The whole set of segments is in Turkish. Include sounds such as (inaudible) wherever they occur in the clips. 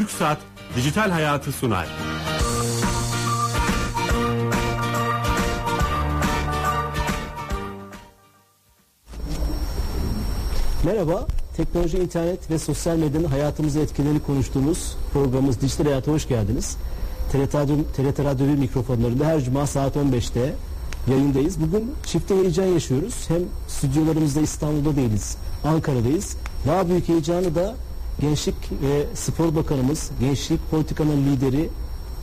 Türksat Dijital Hayatı sunar. Merhaba, teknoloji, internet ve sosyal medyanın hayatımızı etkilerini konuştuğumuz programımız Dijital Hayat'a hoş geldiniz. TRT Radyo, TRT Radyo 1 mikrofonlarında her cuma saat 15'te yayındayız. Bugün çifte heyecan yaşıyoruz. Hem stüdyolarımızda İstanbul'da değiliz, Ankara'dayız. Daha büyük heyecanı da Gençlik ve Spor Bakanımız, Gençlik Politikanın lideri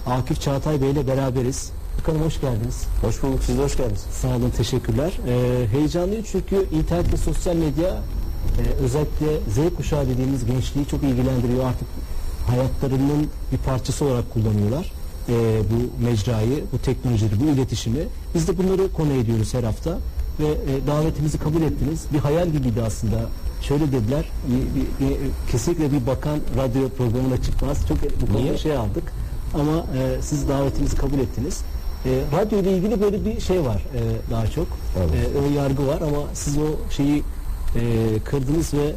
Akif Çağatay Bey ile beraberiz. Bakanım hoş geldiniz. Hoş bulduk. Siz de hoş geldiniz. Sağ olun, teşekkürler. Ee, heyecanlıyım çünkü internet ve sosyal medya e, özellikle Z kuşağı dediğimiz gençliği çok ilgilendiriyor. Artık hayatlarının bir parçası olarak kullanıyorlar e, bu mecrayı, bu teknolojiyi, bu iletişimi. Biz de bunları konu ediyoruz her hafta ve e, davetimizi kabul ettiniz. Bir hayal gibiydi aslında. Şöyle dediler, bir, bir, bir- kesinlikle bir bakan radyo programına çıkmaz. Çok bu konuda şey aldık ama e, siz davetimizi kabul ettiniz. E, radyo ile ilgili böyle bir şey var e, daha çok. Evet. E, ön yargı var ama siz o şeyi e, kırdınız ve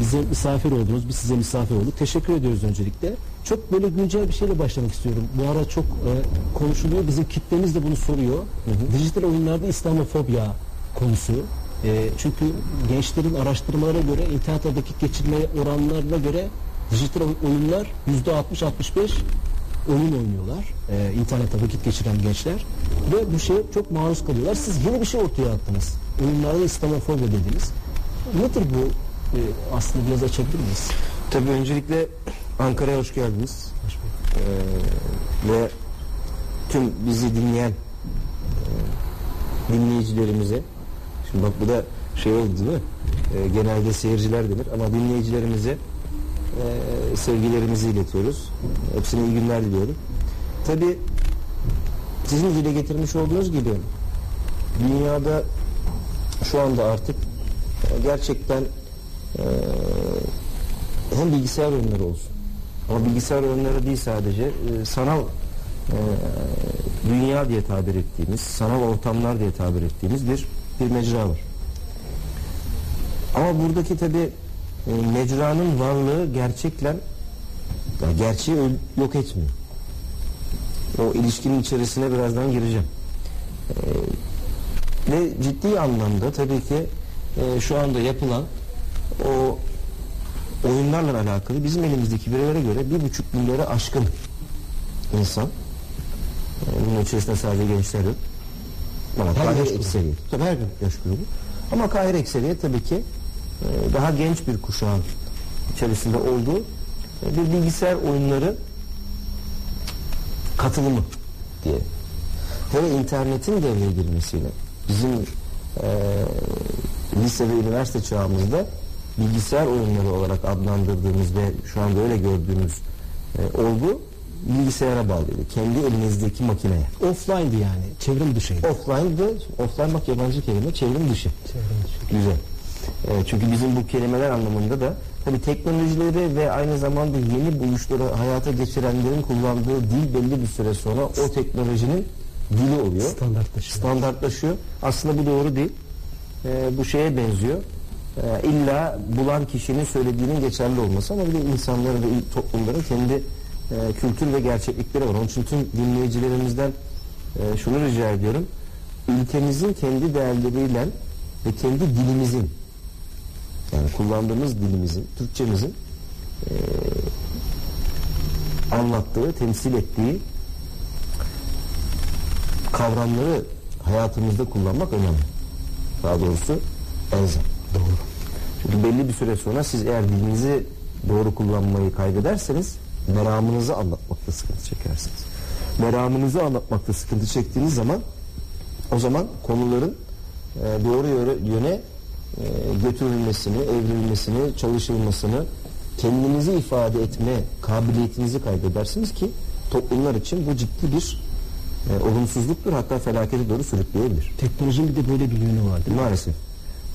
bize misafir oldunuz. Biz size misafir olduk. Teşekkür ediyoruz öncelikle. Çok böyle güncel bir şeyle başlamak istiyorum. Bu ara çok e, konuşuluyor. Bizim kitlemiz de bunu soruyor. Dijital oyunlarda İslamofobya konusu. E, çünkü gençlerin araştırmalara göre internet vakit geçirme oranlarına göre dijital oy- oyunlar yüzde 60-65 oyun oynuyorlar. E, internette vakit geçiren gençler. Ve bu şeye çok maruz kalıyorlar. Siz yeni bir şey ortaya attınız. Oyunlarda İslamofobya dediniz. Nedir bu? E, aslında biraz açabilir miyiz? Tabii öncelikle Ankara'ya hoş geldiniz. Ee, ve tüm bizi dinleyen e, dinleyicilerimize şimdi bak bu da şey oldu değil mi? Ee, genelde seyirciler denir ama dinleyicilerimize e, sevgilerimizi iletiyoruz. Hepsine iyi günler diliyorum. Tabii sizin dile getirmiş olduğunuz gibi dünyada şu anda artık e, gerçekten e, hem bilgisayar oyunları olsun ama bilgisayar oyunları değil sadece e, sanal e, dünya diye tabir ettiğimiz sanal ortamlar diye tabir ettiğimiz bir bir mecra var. Ama buradaki tabi mecranın varlığı gerçekle yani gerçeği yok etmiyor. O ilişkinin içerisine birazdan gireceğim. E, ve ciddi anlamda tabii ki e, şu anda yapılan o oyunlarla alakalı bizim elimizdeki verilere göre bir buçuk milyara aşkın insan e, bunun içerisinde sadece gençler yok ama Her kahir yaş grubu. ekseriyet tabii her yaş grubu. Ama kahir ekseriyet tabii ki e, daha genç bir kuşağın içerisinde olduğu e, bir bilgisayar oyunları katılımı diye. Hele internetin devreye girmesiyle bizim e, lise ve üniversite çağımızda bilgisayar oyunları olarak adlandırdığımız ve şu anda öyle gördüğümüz e, olgu bilgisayara bağlıydı. Kendi elinizdeki makineye. Offline'dı yani. Çevrim dışıydı. Offline de offline bak yabancı kelime çevrim dışı. Çevrim dışı. Güzel. E, çünkü bizim bu kelimeler anlamında da tabii teknolojileri ve aynı zamanda yeni buluşları hayata geçirenlerin kullandığı dil belli bir süre sonra o teknolojinin dili oluyor. Standartlaşıyor. Standartlaşıyor. Aslında bu doğru değil. E, bu şeye benziyor. E, illa bulan kişinin söylediğinin geçerli olması ama bir de insanların ve toplumların kendi e, kültür ve gerçeklikleri var. Onun için tüm dinleyicilerimizden e, şunu rica ediyorum. Ülkemizin kendi değerleriyle ve kendi dilimizin yani kullandığımız dilimizin, Türkçemizin e, anlattığı, temsil ettiği kavramları hayatımızda kullanmak önemli. Daha doğrusu elzem. Doğru. Çünkü belli bir süre sonra siz eğer dilinizi doğru kullanmayı kaybederseniz meramınızı anlatmakta sıkıntı çekersiniz. Meramınızı anlatmakta sıkıntı çektiğiniz zaman o zaman konuların e, doğru yöre- yöne e, götürülmesini, evrilmesini, çalışılmasını, kendinizi ifade etme kabiliyetinizi kaybedersiniz ki toplumlar için bu ciddi bir e, olumsuzluktur hatta felakete doğru sürükleyebilir. Teknolojinin bir de böyle bir yönü var değil mi? Maalesef.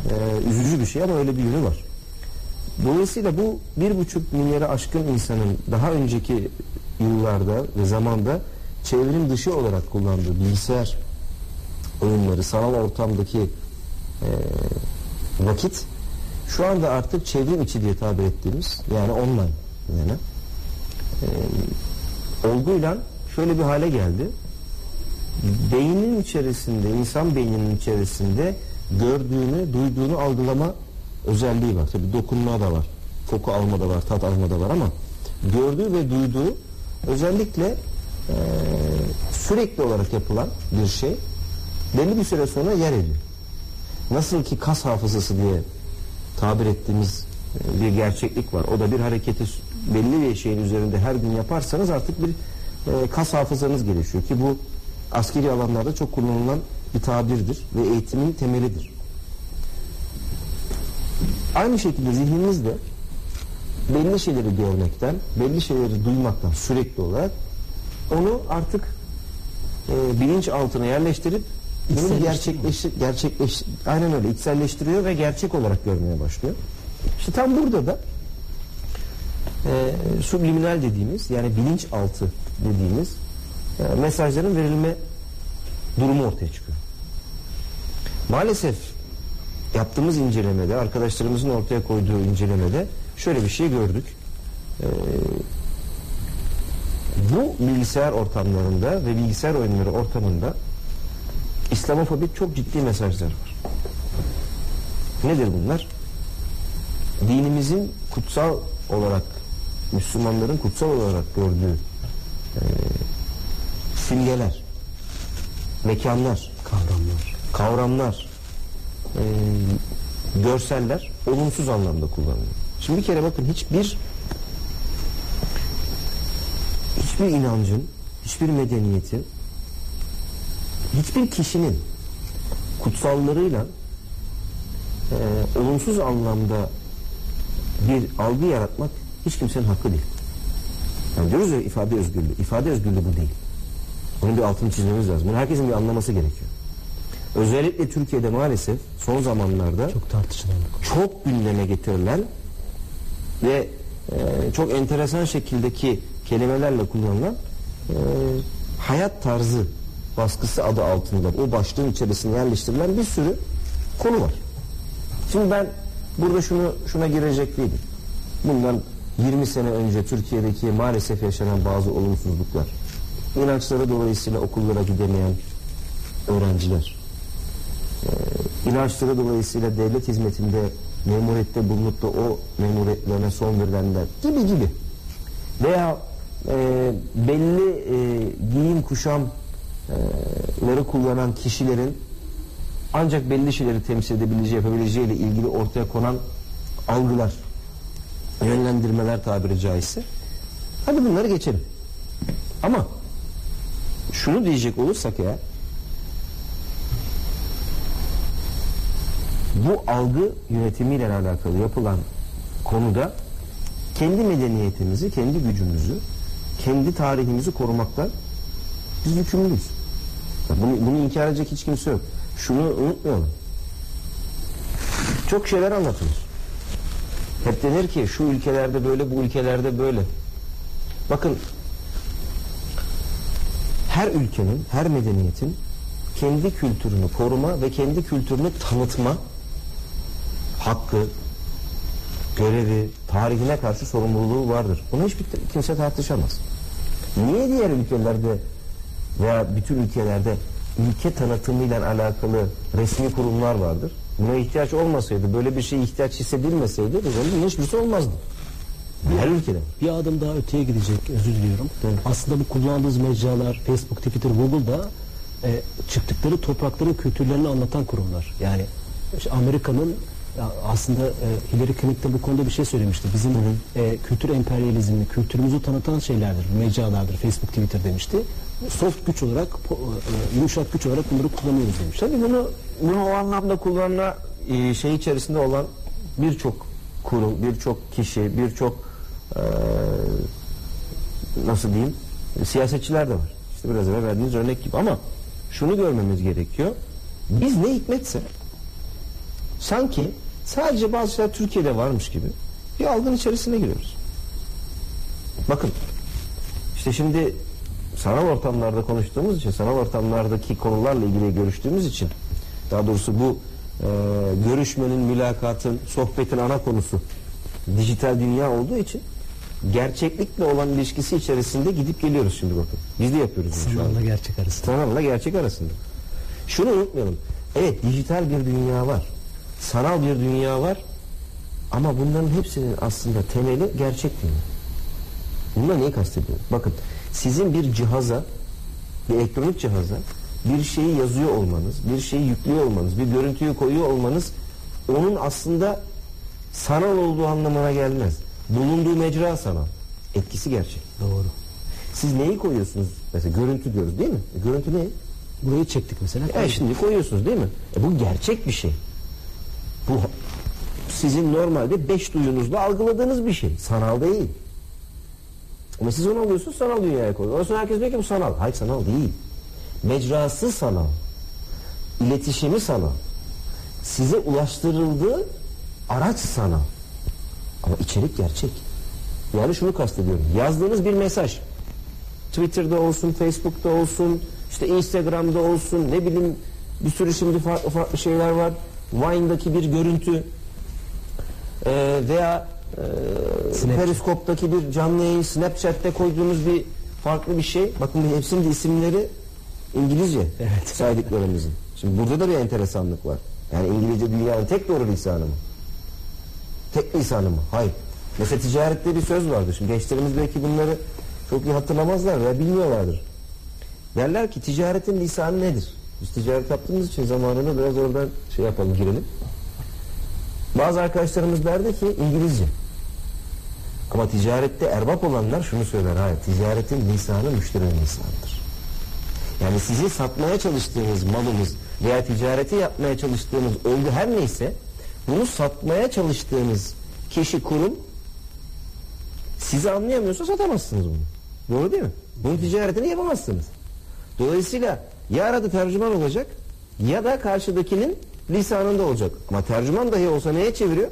Ee, üzücü bir şey ama öyle bir yönü var. Dolayısıyla bu bir buçuk milyara aşkın insanın daha önceki yıllarda ve zamanda çevrim dışı olarak kullandığı bilgisayar oyunları, sanal ortamdaki e, vakit şu anda artık çevrim içi diye tabir ettiğimiz yani online yani e, olguyla şöyle bir hale geldi. Beynin içerisinde, insan beyninin içerisinde gördüğünü, duyduğunu algılama özelliği var. Tabii dokunma da var, koku alma da var, tat alma da var ama gördüğü ve duyduğu özellikle e, sürekli olarak yapılan bir şey belli bir süre sonra yer ediyor. Nasıl ki kas hafızası diye tabir ettiğimiz bir gerçeklik var. O da bir hareketi belli bir şeyin üzerinde her gün yaparsanız artık bir e, kas hafızanız gelişiyor ki bu askeri alanlarda çok kullanılan bir tabirdir ve eğitimin temelidir. Aynı şekilde zihnimiz de belli şeyleri görmekten, belli şeyleri duymaktan sürekli olarak onu artık e, bilinç altına yerleştirip bunu gerçekleş, gerçekleş, aynen öyle içselleştiriyor ve gerçek olarak görmeye başlıyor. İşte tam burada da e, subliminal dediğimiz yani bilinçaltı dediğimiz e, mesajların verilme durumu ortaya çıkıyor. Maalesef yaptığımız incelemede, arkadaşlarımızın ortaya koyduğu incelemede şöyle bir şey gördük. Ee, bu bilgisayar ortamlarında ve bilgisayar oyunları ortamında İslamofobik çok ciddi mesajlar var. Nedir bunlar? Dinimizin kutsal olarak, Müslümanların kutsal olarak gördüğü e, simgeler, mekanlar, Kavramlar. kavramlar, e, görseller olumsuz anlamda kullanılıyor. Şimdi bir kere bakın hiçbir hiçbir inancın, hiçbir medeniyetin, hiçbir kişinin kutsallarıyla e, olumsuz anlamda bir algı yaratmak hiç kimsenin hakkı değil. Yani diyoruz ya ifade özgürlüğü. İfade özgürlüğü bu değil. Onun bir altını çizmemiz lazım. Bunu herkesin bir anlaması gerekiyor. Özellikle Türkiye'de maalesef son zamanlarda Çok tartışılan çok gündeme getirilen ve e, çok enteresan şekildeki kelimelerle kullanılan e, hayat tarzı baskısı adı altında o başlığın içerisine yerleştirilen bir sürü konu var. Şimdi ben burada şunu şuna girecek değilim. Bundan 20 sene önce Türkiye'deki maalesef yaşanan bazı olumsuzluklar, inançları dolayısıyla okullara gidemeyen öğrenciler, inançları dolayısıyla devlet hizmetinde memuriyette bulunup da o memuriyetlerine son verilenler gibi gibi veya e, belli e, giyim kuşamları kullanan kişilerin ancak belli şeyleri temsil edebileceği, yapabileceği ile ilgili ortaya konan algılar, yönlendirmeler tabiri caizse. Hadi bunları geçelim. Ama şunu diyecek olursak eğer bu algı yönetimiyle alakalı yapılan konuda kendi medeniyetimizi, kendi gücümüzü, kendi tarihimizi korumakla biz yükümlüyüz. Bunu, bunu inkar edecek hiç kimse yok. Şunu unutmayalım. Çok şeyler anlatılır. Hep denir ki şu ülkelerde böyle, bu ülkelerde böyle. Bakın her ülkenin, her medeniyetin kendi kültürünü koruma ve kendi kültürünü tanıtma hakkı, görevi, tarihine karşı sorumluluğu vardır. Bunu hiçbir kimse tartışamaz. Niye diğer ülkelerde veya bütün ülkelerde ülke tanıtımıyla alakalı resmi kurumlar vardır? Buna ihtiyaç olmasaydı, böyle bir şeye ihtiyaç hissedilmeseydi bunun hiçbirisi olmazdı. Her ülkede. Bir adım daha öteye gidecek özür diliyorum. Evet. Aslında bu kullandığımız mecralar Facebook, Twitter, Google'da e, çıktıkları toprakların kültürlerini anlatan kurumlar. Yani işte Amerika'nın aslında e, Hillary Clinton bu konuda bir şey söylemişti. Bizim e, kültür emperyalizmi, kültürümüzü tanıtan şeylerdir, mecralardır. Facebook, Twitter demişti. Soft güç olarak, po- e, yumuşak güç olarak bunları kullanıyoruz demiş. Tabii bunu, bunu o anlamda kullanma e, şey içerisinde olan birçok kurum, birçok kişi, birçok e, nasıl diyeyim siyasetçiler de var. İşte biraz evvel verdiğiniz örnek gibi ama şunu görmemiz gerekiyor. Biz ne hikmetse sanki sadece bazı şeyler Türkiye'de varmış gibi bir algın içerisine giriyoruz. Bakın işte şimdi sanal ortamlarda konuştuğumuz için, sanal ortamlardaki konularla ilgili görüştüğümüz için, daha doğrusu bu e, görüşmenin, mülakatın, sohbetin ana konusu dijital dünya olduğu için gerçeklikle olan ilişkisi içerisinde gidip geliyoruz şimdi bakın. Biz de yapıyoruz. Sanalla gerçek arasında. Sanalla gerçek arasında. Şunu unutmayalım. Evet dijital bir dünya var. Sanal bir dünya var. Ama bunların hepsinin aslında temeli gerçek dünya. Bununla neyi kastediyorum? Bakın sizin bir cihaza, bir elektronik cihaza bir şeyi yazıyor olmanız, bir şeyi yüklüyor olmanız, bir görüntüyü koyuyor olmanız onun aslında sanal olduğu anlamına gelmez. Bulunduğu mecra sanal. Etkisi gerçek. Doğru. Siz neyi koyuyorsunuz? Mesela görüntü diyoruz değil mi? E, görüntü ne? Burayı çektik mesela. E şimdi koyuyorsunuz değil mi? E bu gerçek bir şey. Bu sizin normalde beş duyunuzla algıladığınız bir şey. Sanal değil. Ama siz onu alıyorsunuz sanal dünyaya koyuyorsunuz. Ondan herkes diyor ki bu sanal. Hayır sanal değil. Mecrası sanal. İletişimi sanal. Size ulaştırıldığı araç sanal. Ama içerik gerçek. Yani şunu kastediyorum. Yazdığınız bir mesaj. Twitter'da olsun, Facebook'ta olsun, işte Instagram'da olsun, ne bileyim bir sürü şimdi farklı farklı şeyler var. Vine'daki bir görüntü e, veya e. Periskop'taki bir canlı yayın, Snapchat'te koyduğumuz bir farklı bir şey. Bakın hepsinin de isimleri İngilizce Evet. (laughs) saydıklarımızın. Şimdi burada da bir enteresanlık var. Yani İngilizce dünyanın tek doğru lisanı mı? Tek lisanı mı? Hayır. Mesela ticarette bir söz vardır. Şimdi gençlerimiz belki bunları çok iyi hatırlamazlar veya bilmiyorlardır. Derler ki ticaretin lisanı nedir? Biz ticaret yaptığımız için zamanını biraz oradan şey yapalım girelim. Bazı arkadaşlarımız derdi ki İngilizce. Ama ticarette erbap olanlar şunu söyler. Hayır ticaretin lisanı müşterinin lisanıdır. Yani sizin satmaya çalıştığınız malınız veya ticareti yapmaya çalıştığınız olgu her neyse bunu satmaya çalıştığınız kişi kurum sizi anlayamıyorsa satamazsınız bunu. Doğru değil mi? Bunun ticaretini yapamazsınız. Dolayısıyla ya arada tercüman olacak ya da karşıdakinin lisanında olacak. Ama tercüman dahi olsa neye çeviriyor?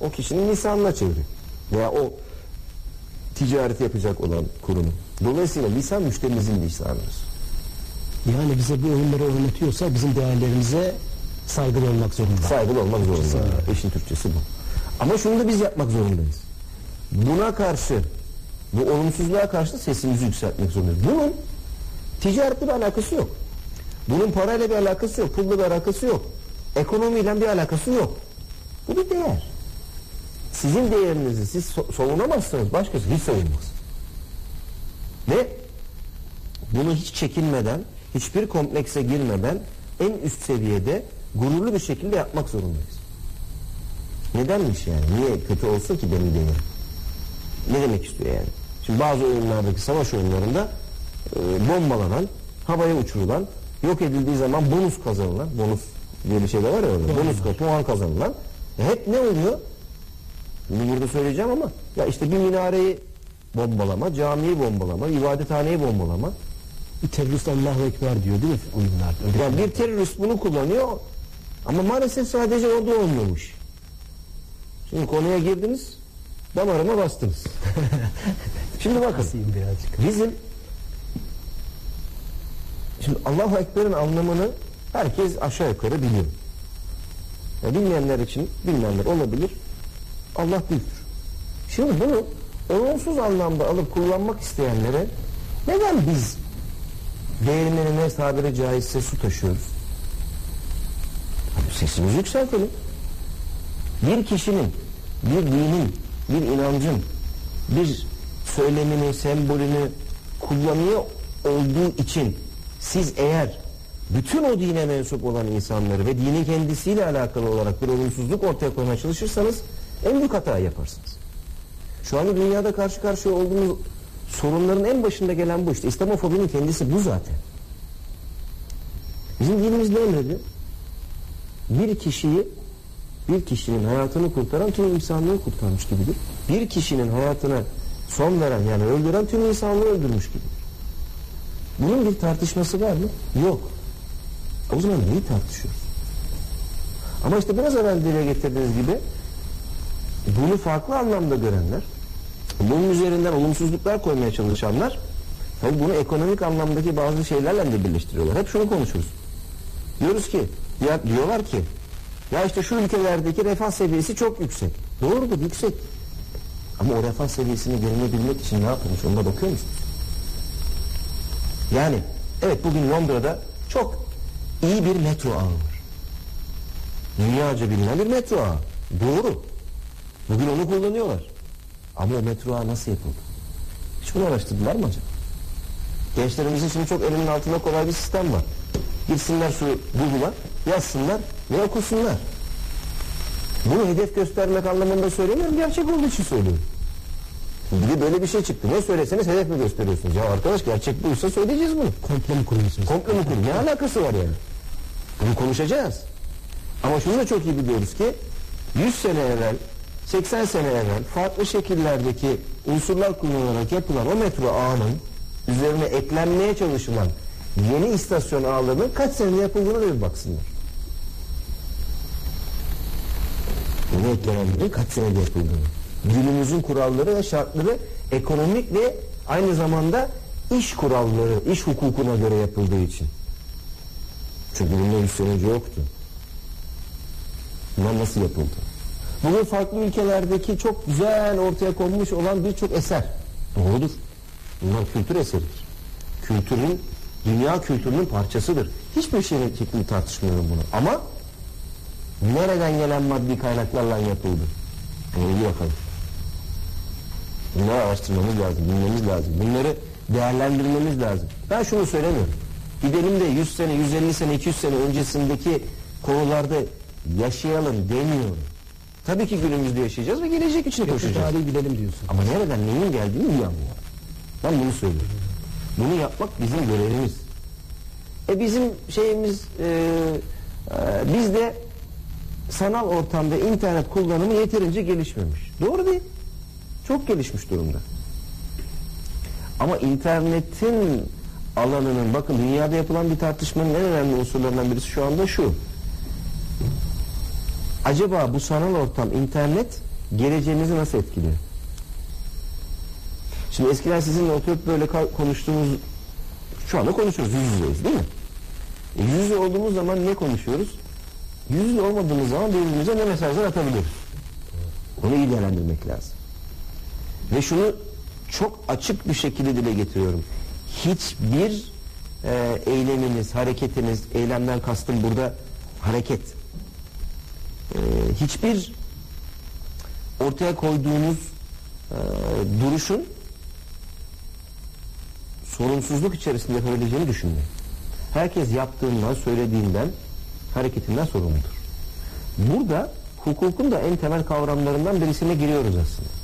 O kişinin lisanına çeviriyor. Veya o ticareti yapacak olan kurumu. Dolayısıyla lisan müşterimizin lisanıdır. Yani bize bu oyunları oynatıyorsa bizim değerlerimize saygılı olmak zorunda. Saygılı olmak zorunda. İşin Türkçesi bu. Ama şunu da biz yapmak zorundayız. Buna karşı, bu olumsuzluğa karşı sesimizi yükseltmek zorundayız. Bunun ticaretle bir alakası yok. Bunun parayla bir alakası yok, pulla bir alakası yok. Ekonomiyle bir alakası yok. Bu bir değer. Sizin değerinizi siz savunamazsınız, başkası hiç savunmaz. Ve bunu hiç çekinmeden, hiçbir komplekse girmeden en üst seviyede gururlu bir şekilde yapmak zorundayız. Nedenmiş yani? Niye kötü olsun ki benim değerim? Ne demek istiyor yani? Şimdi bazı oyunlardaki savaş oyunlarında e, bombalanan, havaya uçurulan, yok edildiği zaman bonus kazanılan, bonus diye bir şey de var ya orada, bonus puan kazanılan. E hep ne oluyor? Bunu burada söyleyeceğim ama ya işte bir minareyi bombalama, camiyi bombalama, ibadethaneyi bombalama. Bir terörist Allahu Ekber diyor değil mi oyunlarda? Öyle Yani bir terörist bunu kullanıyor ama maalesef sadece orada olmuyormuş. Şimdi konuya girdiniz, damarıma bastınız. (laughs) Şimdi bakın, birazcık. bizim şimdi Allahu Ekber'in anlamını herkes aşağı yukarı biliyor. Ya bilmeyenler için bilmeyenler olabilir. Allah büyüktür. Şimdi bunu olumsuz anlamda alıp kullanmak isteyenlere neden biz değirmenine tabiri caizse su taşıyoruz? Sesimizi yükseltelim. Bir kişinin, bir dinin, bir inancın, bir söylemini, sembolünü kullanıyor olduğu için siz eğer bütün o dine mensup olan insanları ve dini kendisiyle alakalı olarak bir olumsuzluk ortaya koymaya çalışırsanız en büyük hatayı yaparsınız. Şu anda dünyada karşı karşıya olduğumuz sorunların en başında gelen bu işte. İslamofobinin kendisi bu zaten. Bizim dinimiz ne emrediyor? Bir kişiyi, bir kişinin hayatını kurtaran tüm insanlığı kurtarmış gibidir. Bir kişinin hayatına son veren yani öldüren tüm insanlığı öldürmüş gibidir. Bunun bir tartışması var mı? Yok. O zaman neyi tartışıyoruz? Ama işte biraz evvel dile getirdiğiniz gibi bunu farklı anlamda görenler, bunun üzerinden olumsuzluklar koymaya çalışanlar, tabii bunu ekonomik anlamdaki bazı şeylerle de birleştiriyorlar. Hep şunu konuşuruz. Diyoruz ki, ya diyorlar ki, ya işte şu ülkelerdeki refah seviyesi çok yüksek. Doğrudur, yüksek. Ama o refah seviyesine gelinebilmek için ne yapılmış ona bakıyor musunuz? Yani evet bugün Londra'da çok iyi bir metro ağı var. Dünyaca bilinen bir metro ağı. Doğru. Bugün onu kullanıyorlar. Ama o metro ağı nasıl yapıldı? Hiç bunu araştırdılar mı acaba? Gençlerimizin şimdi çok elinin altında kolay bir sistem var. Gitsinler şu Google'a yazsınlar ve okusunlar. Bunu hedef göstermek anlamında söylemiyorum. Gerçek olduğu için söylüyorum. Bir de böyle bir şey çıktı. Ne söyleseniz hedef mi gösteriyorsunuz? Ya arkadaş gerçek buysa söyleyeceğiz bunu. Komple mi kuruyorsunuz? Komple mi kur? Ne alakası var yani? Bunu konuşacağız. Ama şunu da çok iyi biliyoruz ki 100 sene evvel 80 sene evvel farklı şekillerdeki unsurlar kullanılarak yapılan o metro ağının üzerine eklenmeye çalışılan yeni istasyon ağlarının kaç senede yapıldığına da bir baksınlar. Yeni eklenenlerin kaç senede yapıldığını. Günümüzün kuralları ve şartları ekonomik ve aynı zamanda iş kuralları, iş hukukuna göre yapıldığı için. Çünkü 100 sene önce yoktu. Bunlar nasıl yapıldı? Bugün farklı ülkelerdeki çok güzel ortaya konmuş olan birçok eser. Doğrudur. Bunlar kültür eseridir. Kültürün, dünya kültürünün parçasıdır. Hiçbir şeyin şeklini tartışmıyorum bunu. Ama nereden gelen maddi kaynaklarla yapıldı? Bunu bir bakalım. Bunları araştırmamız lazım, bilmemiz lazım. Bunları değerlendirmemiz lazım. Ben şunu söylemiyorum. Gidelim de 100 sene, 150 sene, 200 sene öncesindeki konularda yaşayalım demiyorum. Tabii ki günümüzde yaşayacağız ve gelecek için koşacağız. Tarihi bilelim diyorsun. Ama nereden neyin geldiğini iyi anlayalım. Ben bunu söylüyorum. Bunu yapmak bizim görevimiz. E bizim şeyimiz e, e, bizde sanal ortamda internet kullanımı yeterince gelişmemiş. Doğru değil. Çok gelişmiş durumda. Ama internetin alanının bakın dünyada yapılan bir tartışmanın en önemli unsurlarından birisi şu anda şu. Acaba bu sanal ortam internet geleceğimizi nasıl etkiliyor? Şimdi eskiden sizinle oturup böyle konuştuğumuz şu anda konuşuyoruz yüz yüzeyiz değil mi? E, yüz yüze olduğumuz zaman ne konuşuyoruz? Yüz yüze olmadığımız zaman birbirimize ne mesajlar atabiliyoruz? Onu iyi değerlendirmek lazım. Ve şunu çok açık bir şekilde dile getiriyorum. Hiçbir e, eyleminiz, hareketiniz, eylemden kastım burada hareket. E, hiçbir ortaya koyduğunuz e, duruşun sorumsuzluk içerisinde yapabileceğini düşünmeyin. Herkes yaptığından, söylediğinden, hareketinden sorumludur. Burada hukukun da en temel kavramlarından birisine giriyoruz aslında.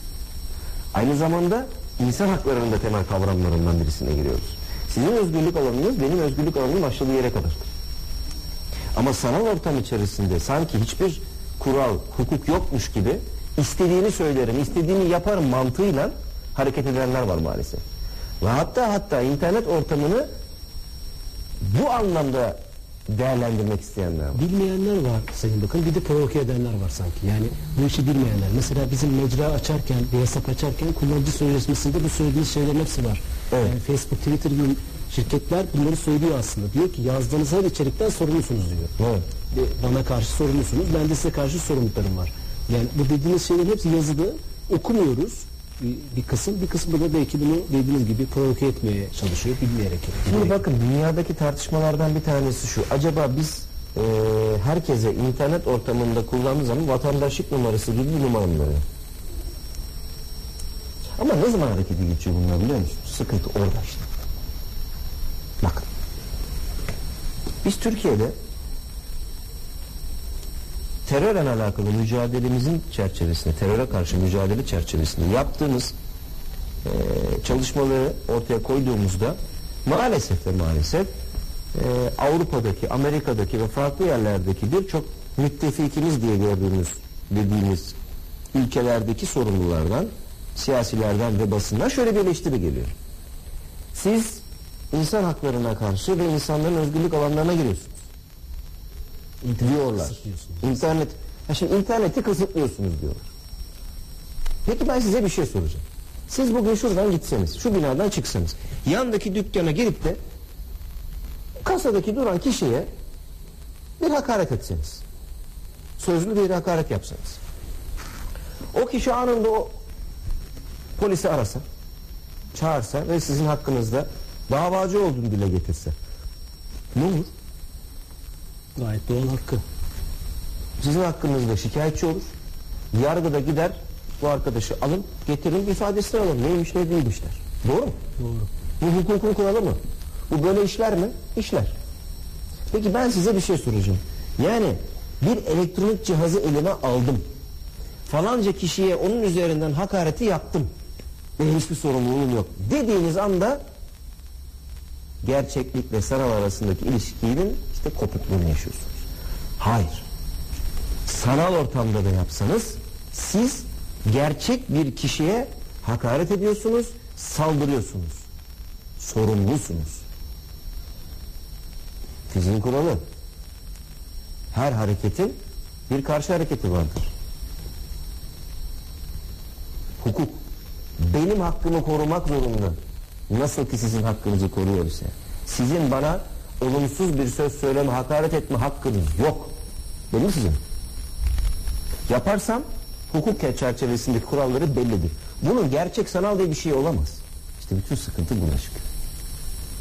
Aynı zamanda insan haklarının da temel kavramlarından birisine giriyoruz. Sizin özgürlük alanınız benim özgürlük alanımın başladığı yere kadardır. Ama sanal ortam içerisinde sanki hiçbir kural, hukuk yokmuş gibi istediğini söylerim, istediğini yaparım mantığıyla hareket edenler var maalesef. Ve hatta hatta internet ortamını bu anlamda değerlendirmek isteyenler var. Bilmeyenler var Sayın Bakan. Bir de provoke edenler var sanki. Yani bu işi bilmeyenler. Mesela bizim mecra açarken, bir hesap açarken kullanıcı sözleşmesinde bu söylediğiniz şeylerin hepsi var. Evet. Yani Facebook, Twitter gibi şirketler bunları söylüyor aslında. Diyor ki yazdığınız her içerikten sorumlusunuz diyor. Evet. Ve bana karşı sorumlusunuz. Ben de size karşı sorumluluklarım var. Yani bu dediğiniz şeylerin hepsi yazılı. Okumuyoruz bir, bir kısım. Bir kısmı da belki bunu dediğiniz gibi provoke etmeye çalışıyor. Bilmeyerek. Şimdi bakın dünyadaki tartışmalardan bir tanesi şu. Acaba biz e, herkese internet ortamında kullandığı zaman vatandaşlık numarası gibi bir numara mı? Ama ne zaman harekete geçiyor bunlar biliyor musunuz? Sıkıntı orada işte. Bakın. Biz Türkiye'de terörle alakalı mücadelemizin çerçevesinde, teröre karşı mücadele çerçevesinde yaptığımız e, çalışmaları ortaya koyduğumuzda maalesef ve maalesef e, Avrupa'daki, Amerika'daki ve farklı yerlerdeki birçok müttefikimiz diye gördüğümüz dediğimiz ülkelerdeki sorumlulardan, siyasilerden ve basından şöyle bir eleştiri geliyor. Siz insan haklarına karşı ve insanların özgürlük alanlarına giriyorsunuz. Diyorlar. İnternet, ha şimdi interneti kısıtlıyorsunuz diyorlar. Peki ben size bir şey soracağım. Siz bugün şuradan gitseniz, şu binadan çıksanız, yandaki dükkana girip de kasadaki duran kişiye bir hakaret etseniz, sözlü bir hakaret yapsanız, o kişi anında o polisi arasa, çağırsa ve sizin hakkınızda davacı olduğunu dile getirse ne olur? Gayet doğal hakkı. Sizin hakkınızda şikayetçi olur. Yargıda gider bu arkadaşı alın getirin ifadesini alın. Neymiş ne değilmiş der. Doğru mu? Doğru. Bu hukukun kuralı mı? Bu böyle işler mi? İşler. Peki ben size bir şey soracağım. Yani bir elektronik cihazı elime aldım. Falanca kişiye onun üzerinden hakareti yaptım. Benim hiçbir sorumluluğum yok. Dediğiniz anda gerçeklikle sanal arasındaki ilişkinin işte kopukluğunu yaşıyorsunuz. Hayır. Sanal ortamda da yapsanız siz gerçek bir kişiye hakaret ediyorsunuz, saldırıyorsunuz. Sorumlusunuz. Fiziğin kuralı. Her hareketin bir karşı hareketi vardır. Hukuk benim hakkımı korumak zorunda. Nasıl ki sizin hakkınızı koruyor ise. Sizin bana olumsuz bir söz söyleme, hakaret etme hakkınız yok. Benim sizin. Yaparsam hukuk çerçevesindeki kuralları bellidir. Bunun gerçek sanal diye bir şey olamaz. İşte bütün sıkıntı buna çıkıyor.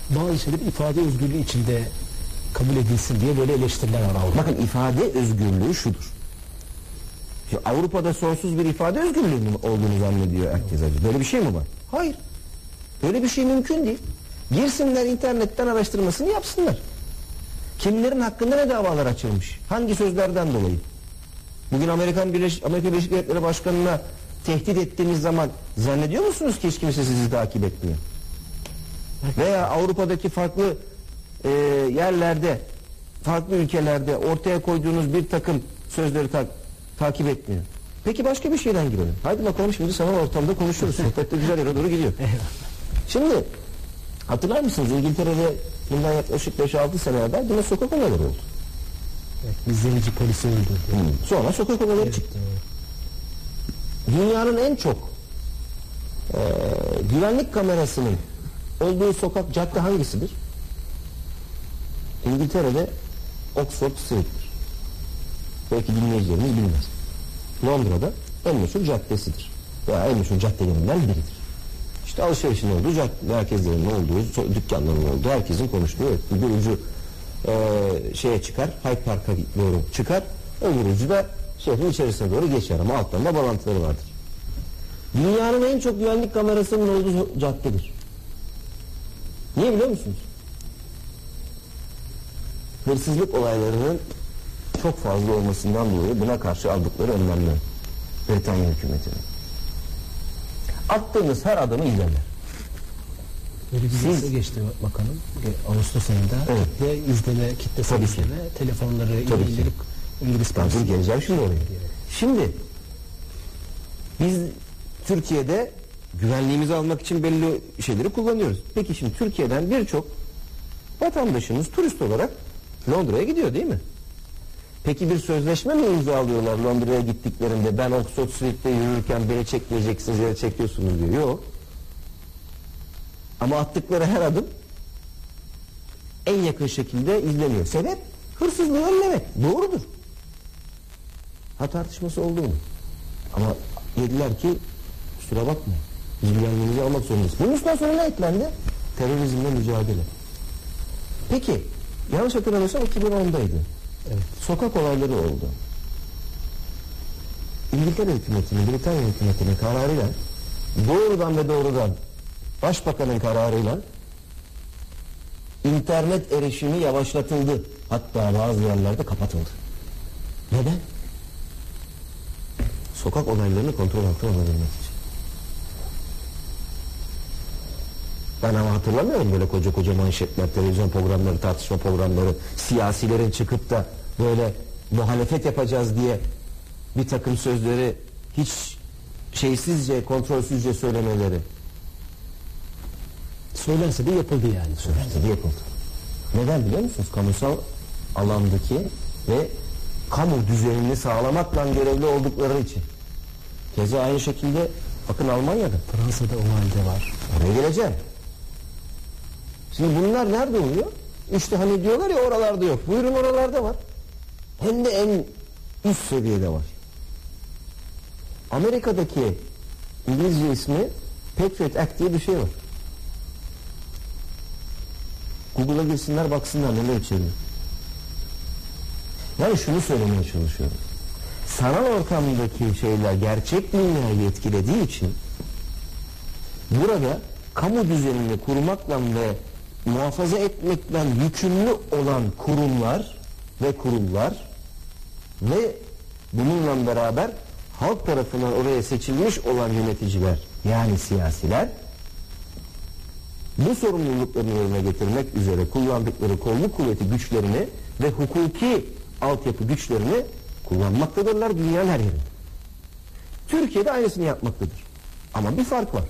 Bazı şeyler ifade özgürlüğü içinde kabul edilsin diye böyle eleştiriler var Avrupa'da. Bakın ifade özgürlüğü şudur. Ya Avrupa'da sonsuz bir ifade özgürlüğü olduğunu zannediyor herkes acaba. Böyle bir şey mi var? Hayır. Böyle bir şey mümkün değil. Girsinler internetten araştırmasını yapsınlar. Kimlerin hakkında ne davalar açılmış? Hangi sözlerden dolayı? Bugün Amerikan Birleş Amerika Birleşik Devletleri Başkanı'na tehdit ettiğiniz zaman zannediyor musunuz ki hiç kimse sizi takip etmiyor? Veya Avrupa'daki farklı e, yerlerde, farklı ülkelerde ortaya koyduğunuz bir takım sözleri ta- takip etmiyor. Peki başka bir şeyden girelim. Haydi bakalım şimdi sanal ortamda konuşuyoruz. (laughs) Sohbet de güzel yere doğru gidiyor. Şimdi hatırlar mısınız İngiltere'de bundan yaklaşık 5-6 sene evvel buna sokak olayları oldu. Evet, izleyici polisi öldürdü. Sonra sokak olayları çıktı. Dünyanın en çok e, güvenlik kamerasının olduğu sokak cadde hangisidir? İngiltere'de Oxford Street'tir. Belki dinleyicilerimiz bilmez. Londra'da en meşhur caddesidir. Veya en meşhur caddelerinden biridir. İşte alışverişin olduğu, merkezlerin olduğu, dükkanların olduğu, herkesin konuştuğu evet, bir ucu e, şeye çıkar, Hyde Park'a doğru çıkar, öbür ucu da şehrin içerisine doğru geçer ama alttan da bağlantıları vardır. Dünyanın en çok güvenlik kamerasının olduğu caddedir. Niye biliyor musunuz? Hırsızlık olaylarının çok fazla olmasından dolayı buna karşı aldıkları önlemler. Britanya hükümetinin. Attığınız her adımı izlerler. Böyle bir Siz- geçti bakalım. e, Ağustos ayında Evet. ve izleme, kitlesel Tabii ki. izleme, telefonları indirip İngiliz polisi- geleceğim şimdi oraya. Şimdi biz Türkiye'de güvenliğimizi almak için belli şeyleri kullanıyoruz. Peki şimdi Türkiye'den birçok vatandaşımız turist olarak Londra'ya gidiyor değil mi? Peki bir sözleşme mi imzalıyorlar Londra'ya gittiklerinde ben Oxford Street'te yürürken beni çekmeyeceksiniz ya çekiyorsunuz diyor. Yok. Ama attıkları her adım en yakın şekilde izleniyor. Sebep hırsızlığı önlemek. Doğrudur. Ha tartışması oldu mu? Ama dediler ki kusura bakmayın. Biz almak zorundayız. Bunun üstünden sonra ne eklendi? Terörizmle mücadele. Peki yanlış hatırlamıyorsam 2010'daydı. Evet. Sokak olayları oldu. İngiltere hükümetinin, Britanya hükümetinin kararıyla doğrudan ve doğrudan başbakanın kararıyla internet erişimi yavaşlatıldı. Hatta bazı yerlerde kapatıldı. Neden? Sokak olaylarını kontrol altına alabilmek için. Ben ama hatırlamıyorum böyle koca koca manşetler, televizyon programları, tartışma programları, siyasilerin çıkıp da böyle muhalefet yapacağız diye bir takım sözleri hiç şeysizce, kontrolsüzce söylemeleri. Söylense de yapıldı yani. Sonuçta da yapıldı. Neden biliyor musunuz? Kamusal alandaki ve kamu düzenini sağlamakla görevli oldukları için. Keza aynı şekilde bakın Almanya'da. Fransa'da o halde var. Oraya geleceğim. Şimdi bunlar nerede oluyor? İşte hani diyorlar ya oralarda yok. Buyurun oralarda var. Hem de en üst seviyede var. Amerika'daki İngilizce ismi Patriot Act diye bir şey var. Google'a girsinler baksınlar neler içeriyor. Yani şunu söylemeye çalışıyorum. Sanal ortamdaki şeyler gerçek dünyayı etkilediği için burada kamu düzenini kurmakla ve muhafaza etmekle yükümlü olan kurumlar ve kurullar ve bununla beraber halk tarafından oraya seçilmiş olan yöneticiler yani siyasiler bu sorumluluklarını yerine getirmek üzere kullandıkları kolluk kuvveti güçlerini ve hukuki altyapı güçlerini kullanmaktadırlar dünyanın her yerinde. Türkiye'de aynısını yapmaktadır. Ama bir fark var.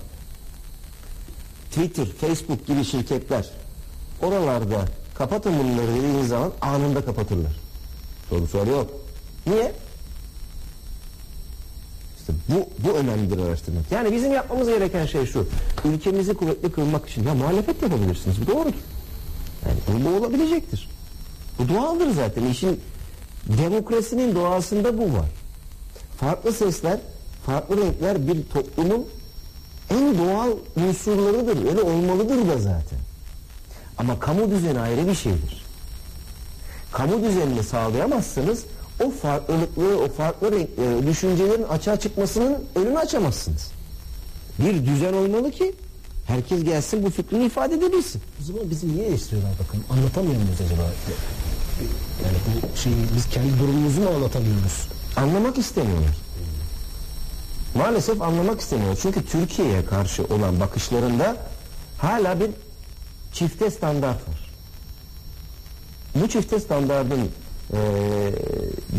Twitter, Facebook gibi şirketler oralarda kapatın bunları dediğiniz zaman anında kapatırlar. Soru soru yok. Niye? İşte bu, bu önemlidir araştırmak. Yani bizim yapmamız gereken şey şu. Ülkemizi kuvvetli kılmak için ya muhalefet yapabilirsiniz. Bu doğrudur. Yani bu olabilecektir. Bu doğaldır zaten. İşin demokrasinin doğasında bu var. Farklı sesler, farklı renkler bir toplumun en doğal unsurlarıdır. Öyle olmalıdır da zaten. Ama kamu düzeni ayrı bir şeydir. Kamu düzenini sağlayamazsanız o farklılıkları, o farklı renkleri, o düşüncelerin açığa çıkmasının önünü açamazsınız. Bir düzen olmalı ki herkes gelsin bu fikrini ifade edebilsin. O zaman bizi niye eleştiriyorlar bakın? Anlatamıyor muyuz acaba? Yani bu şeyi biz kendi durumumuzu mu anlatamıyoruz? Anlamak istemiyorlar. Maalesef anlamak istemiyor. Çünkü Türkiye'ye karşı olan bakışlarında hala bir çifte standart var. Bu çifte standardın eee,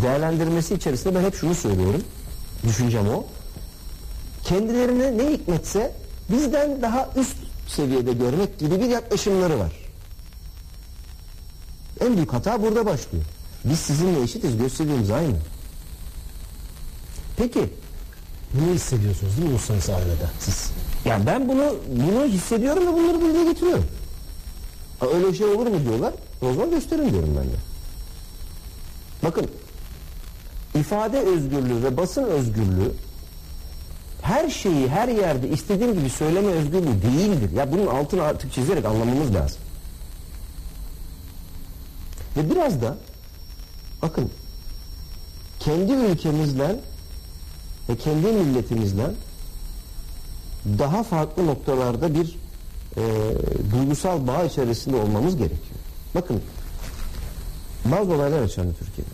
değerlendirmesi içerisinde ben hep şunu söylüyorum. Düşüncem o. Kendilerine ne hikmetse bizden daha üst seviyede görmek gibi bir yaklaşımları var. En büyük hata burada başlıyor. Biz sizinle eşitiz, gösterdiğimiz aynı. Peki, Bunu hissediyorsunuz değil mi uluslararası arenada siz? ya ben bunu bunu hissediyorum ve bunları dile getiriyorum. Ha, Öyle şey olur mu diyorlar, o zaman gösterin diyorum ben de. Bakın, ifade özgürlüğü ve basın özgürlüğü her şeyi her yerde istediğim gibi söyleme özgürlüğü değildir. Ya bunun altını artık çizerek anlamamız lazım. Ve biraz da bakın kendi ülkemizden ve kendi milletimizle daha farklı noktalarda bir e, duygusal bağ içerisinde olmamız gerekiyor. Bakın bazı olaylar yaşandı Türkiye'de.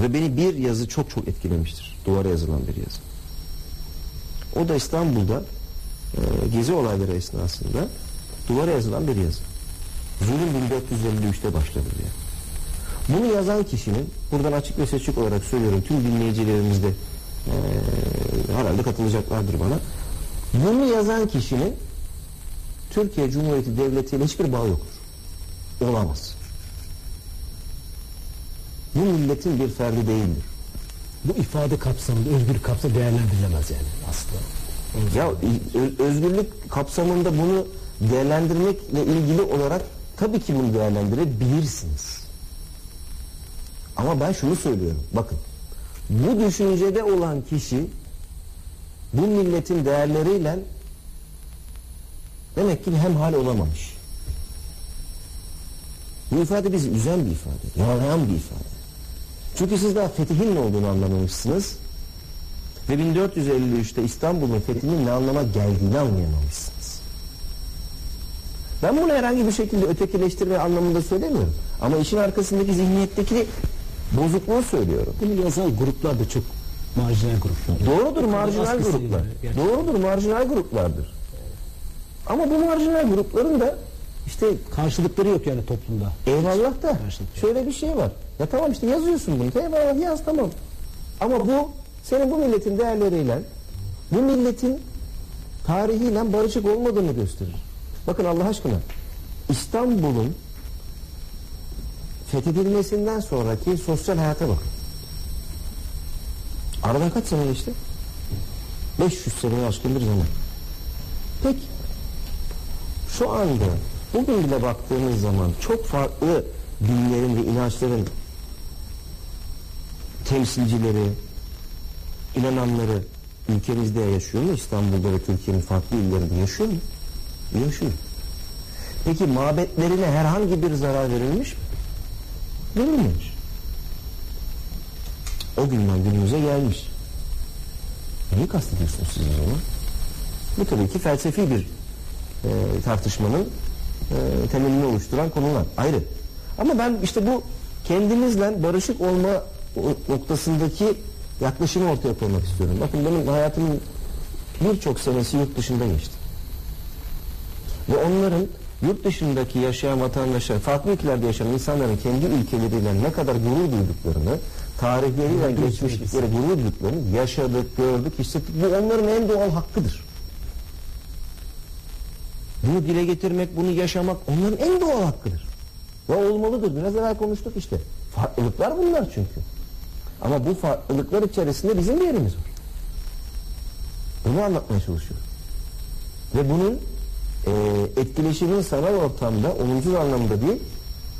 Ve beni bir yazı çok çok etkilemiştir. Duvara yazılan bir yazı. O da İstanbul'da e, gezi olayları esnasında duvara yazılan bir yazı. Zulüm 1453'te başladı diye. Bunu yazan kişinin, buradan açık ve seçik olarak söylüyorum, tüm dinleyicilerimiz de e, herhalde katılacaklardır bana. Bunu yazan kişinin Türkiye Cumhuriyeti Devleti ile hiçbir bağı yoktur. Olamaz. Bu milletin bir ferdi değildir. Bu ifade kapsamında, özgür kapsa değerlendirilemez yani aslında. Ya özgürlük kapsamında bunu değerlendirmekle ilgili olarak tabii ki bunu değerlendirebilirsiniz. Ama ben şunu söylüyorum. Bakın. Bu düşüncede olan kişi bu milletin değerleriyle demek ki hemhal olamamış. Bu ifade bizi üzen bir ifade. Yaralayan bir ifade. Çünkü siz daha fetihin ne olduğunu anlamamışsınız. Ve 1453'te İstanbul'un fethinin ne anlama geldiğini anlayamamışsınız. Ben bunu herhangi bir şekilde ötekileştirme anlamında söylemiyorum. Ama işin arkasındaki zihniyetteki bozukluğu söylüyorum. Bunu yazan gruplar da çok marjinal gruplar. Doğrudur marjinal Baskı gruplar. gerçekten. Doğrudur marjinal gruplardır. Ama bu marjinal grupların da işte Karşılıkları yok yani toplumda. Eyvallah da Karşılıklı. şöyle bir şey var. Ya tamam işte yazıyorsun bunu. Eyvallah yaz tamam. Ama bu senin bu milletin değerleriyle bu milletin tarihiyle barışık olmadığını gösterir. Bakın Allah aşkına İstanbul'un fethedilmesinden sonraki sosyal hayata bakın. Aradan kaç sene geçti? 500 sene aşkın bir zaman. Peki şu anda bugün bile baktığımız zaman çok farklı dinlerin ve inançların temsilcileri, inananları ülkemizde yaşıyor mu? İstanbul'da ve Türkiye'nin farklı illerinde yaşıyor mu? Yaşıyor. Peki mabetlerine herhangi bir zarar verilmiş mi? Verilmemiş. O günden günümüze gelmiş. Neyi kastediyorsunuz siz o zaman? Bu tabii ki felsefi bir e, tartışmanın e, temelini oluşturan konular. Ayrı. Ama ben işte bu kendimizle barışık olma noktasındaki yaklaşımı ortaya koymak istiyorum. Bakın benim hayatımın birçok senesi yurt dışında geçti. Ve onların yurt dışındaki yaşayan vatandaşlar, farklı ülkelerde yaşayan insanların kendi ülkeleriyle ne kadar gurur duyduklarını, tarihleriyle geçmişlikleri gurur duyduklarını yaşadık, gördük, hissettik. Bu onların en doğal hakkıdır. Bunu dile getirmek, bunu yaşamak onların en doğal hakkıdır. Ve olmalıdır. Biraz evvel konuştuk işte. Farklılıklar bunlar çünkü. Ama bu farklılıklar içerisinde bizim bir yerimiz var. Bunu anlatmaya çalışıyorum. Ve bunun e, etkileşimin sanal ortamda olumsuz anlamda değil,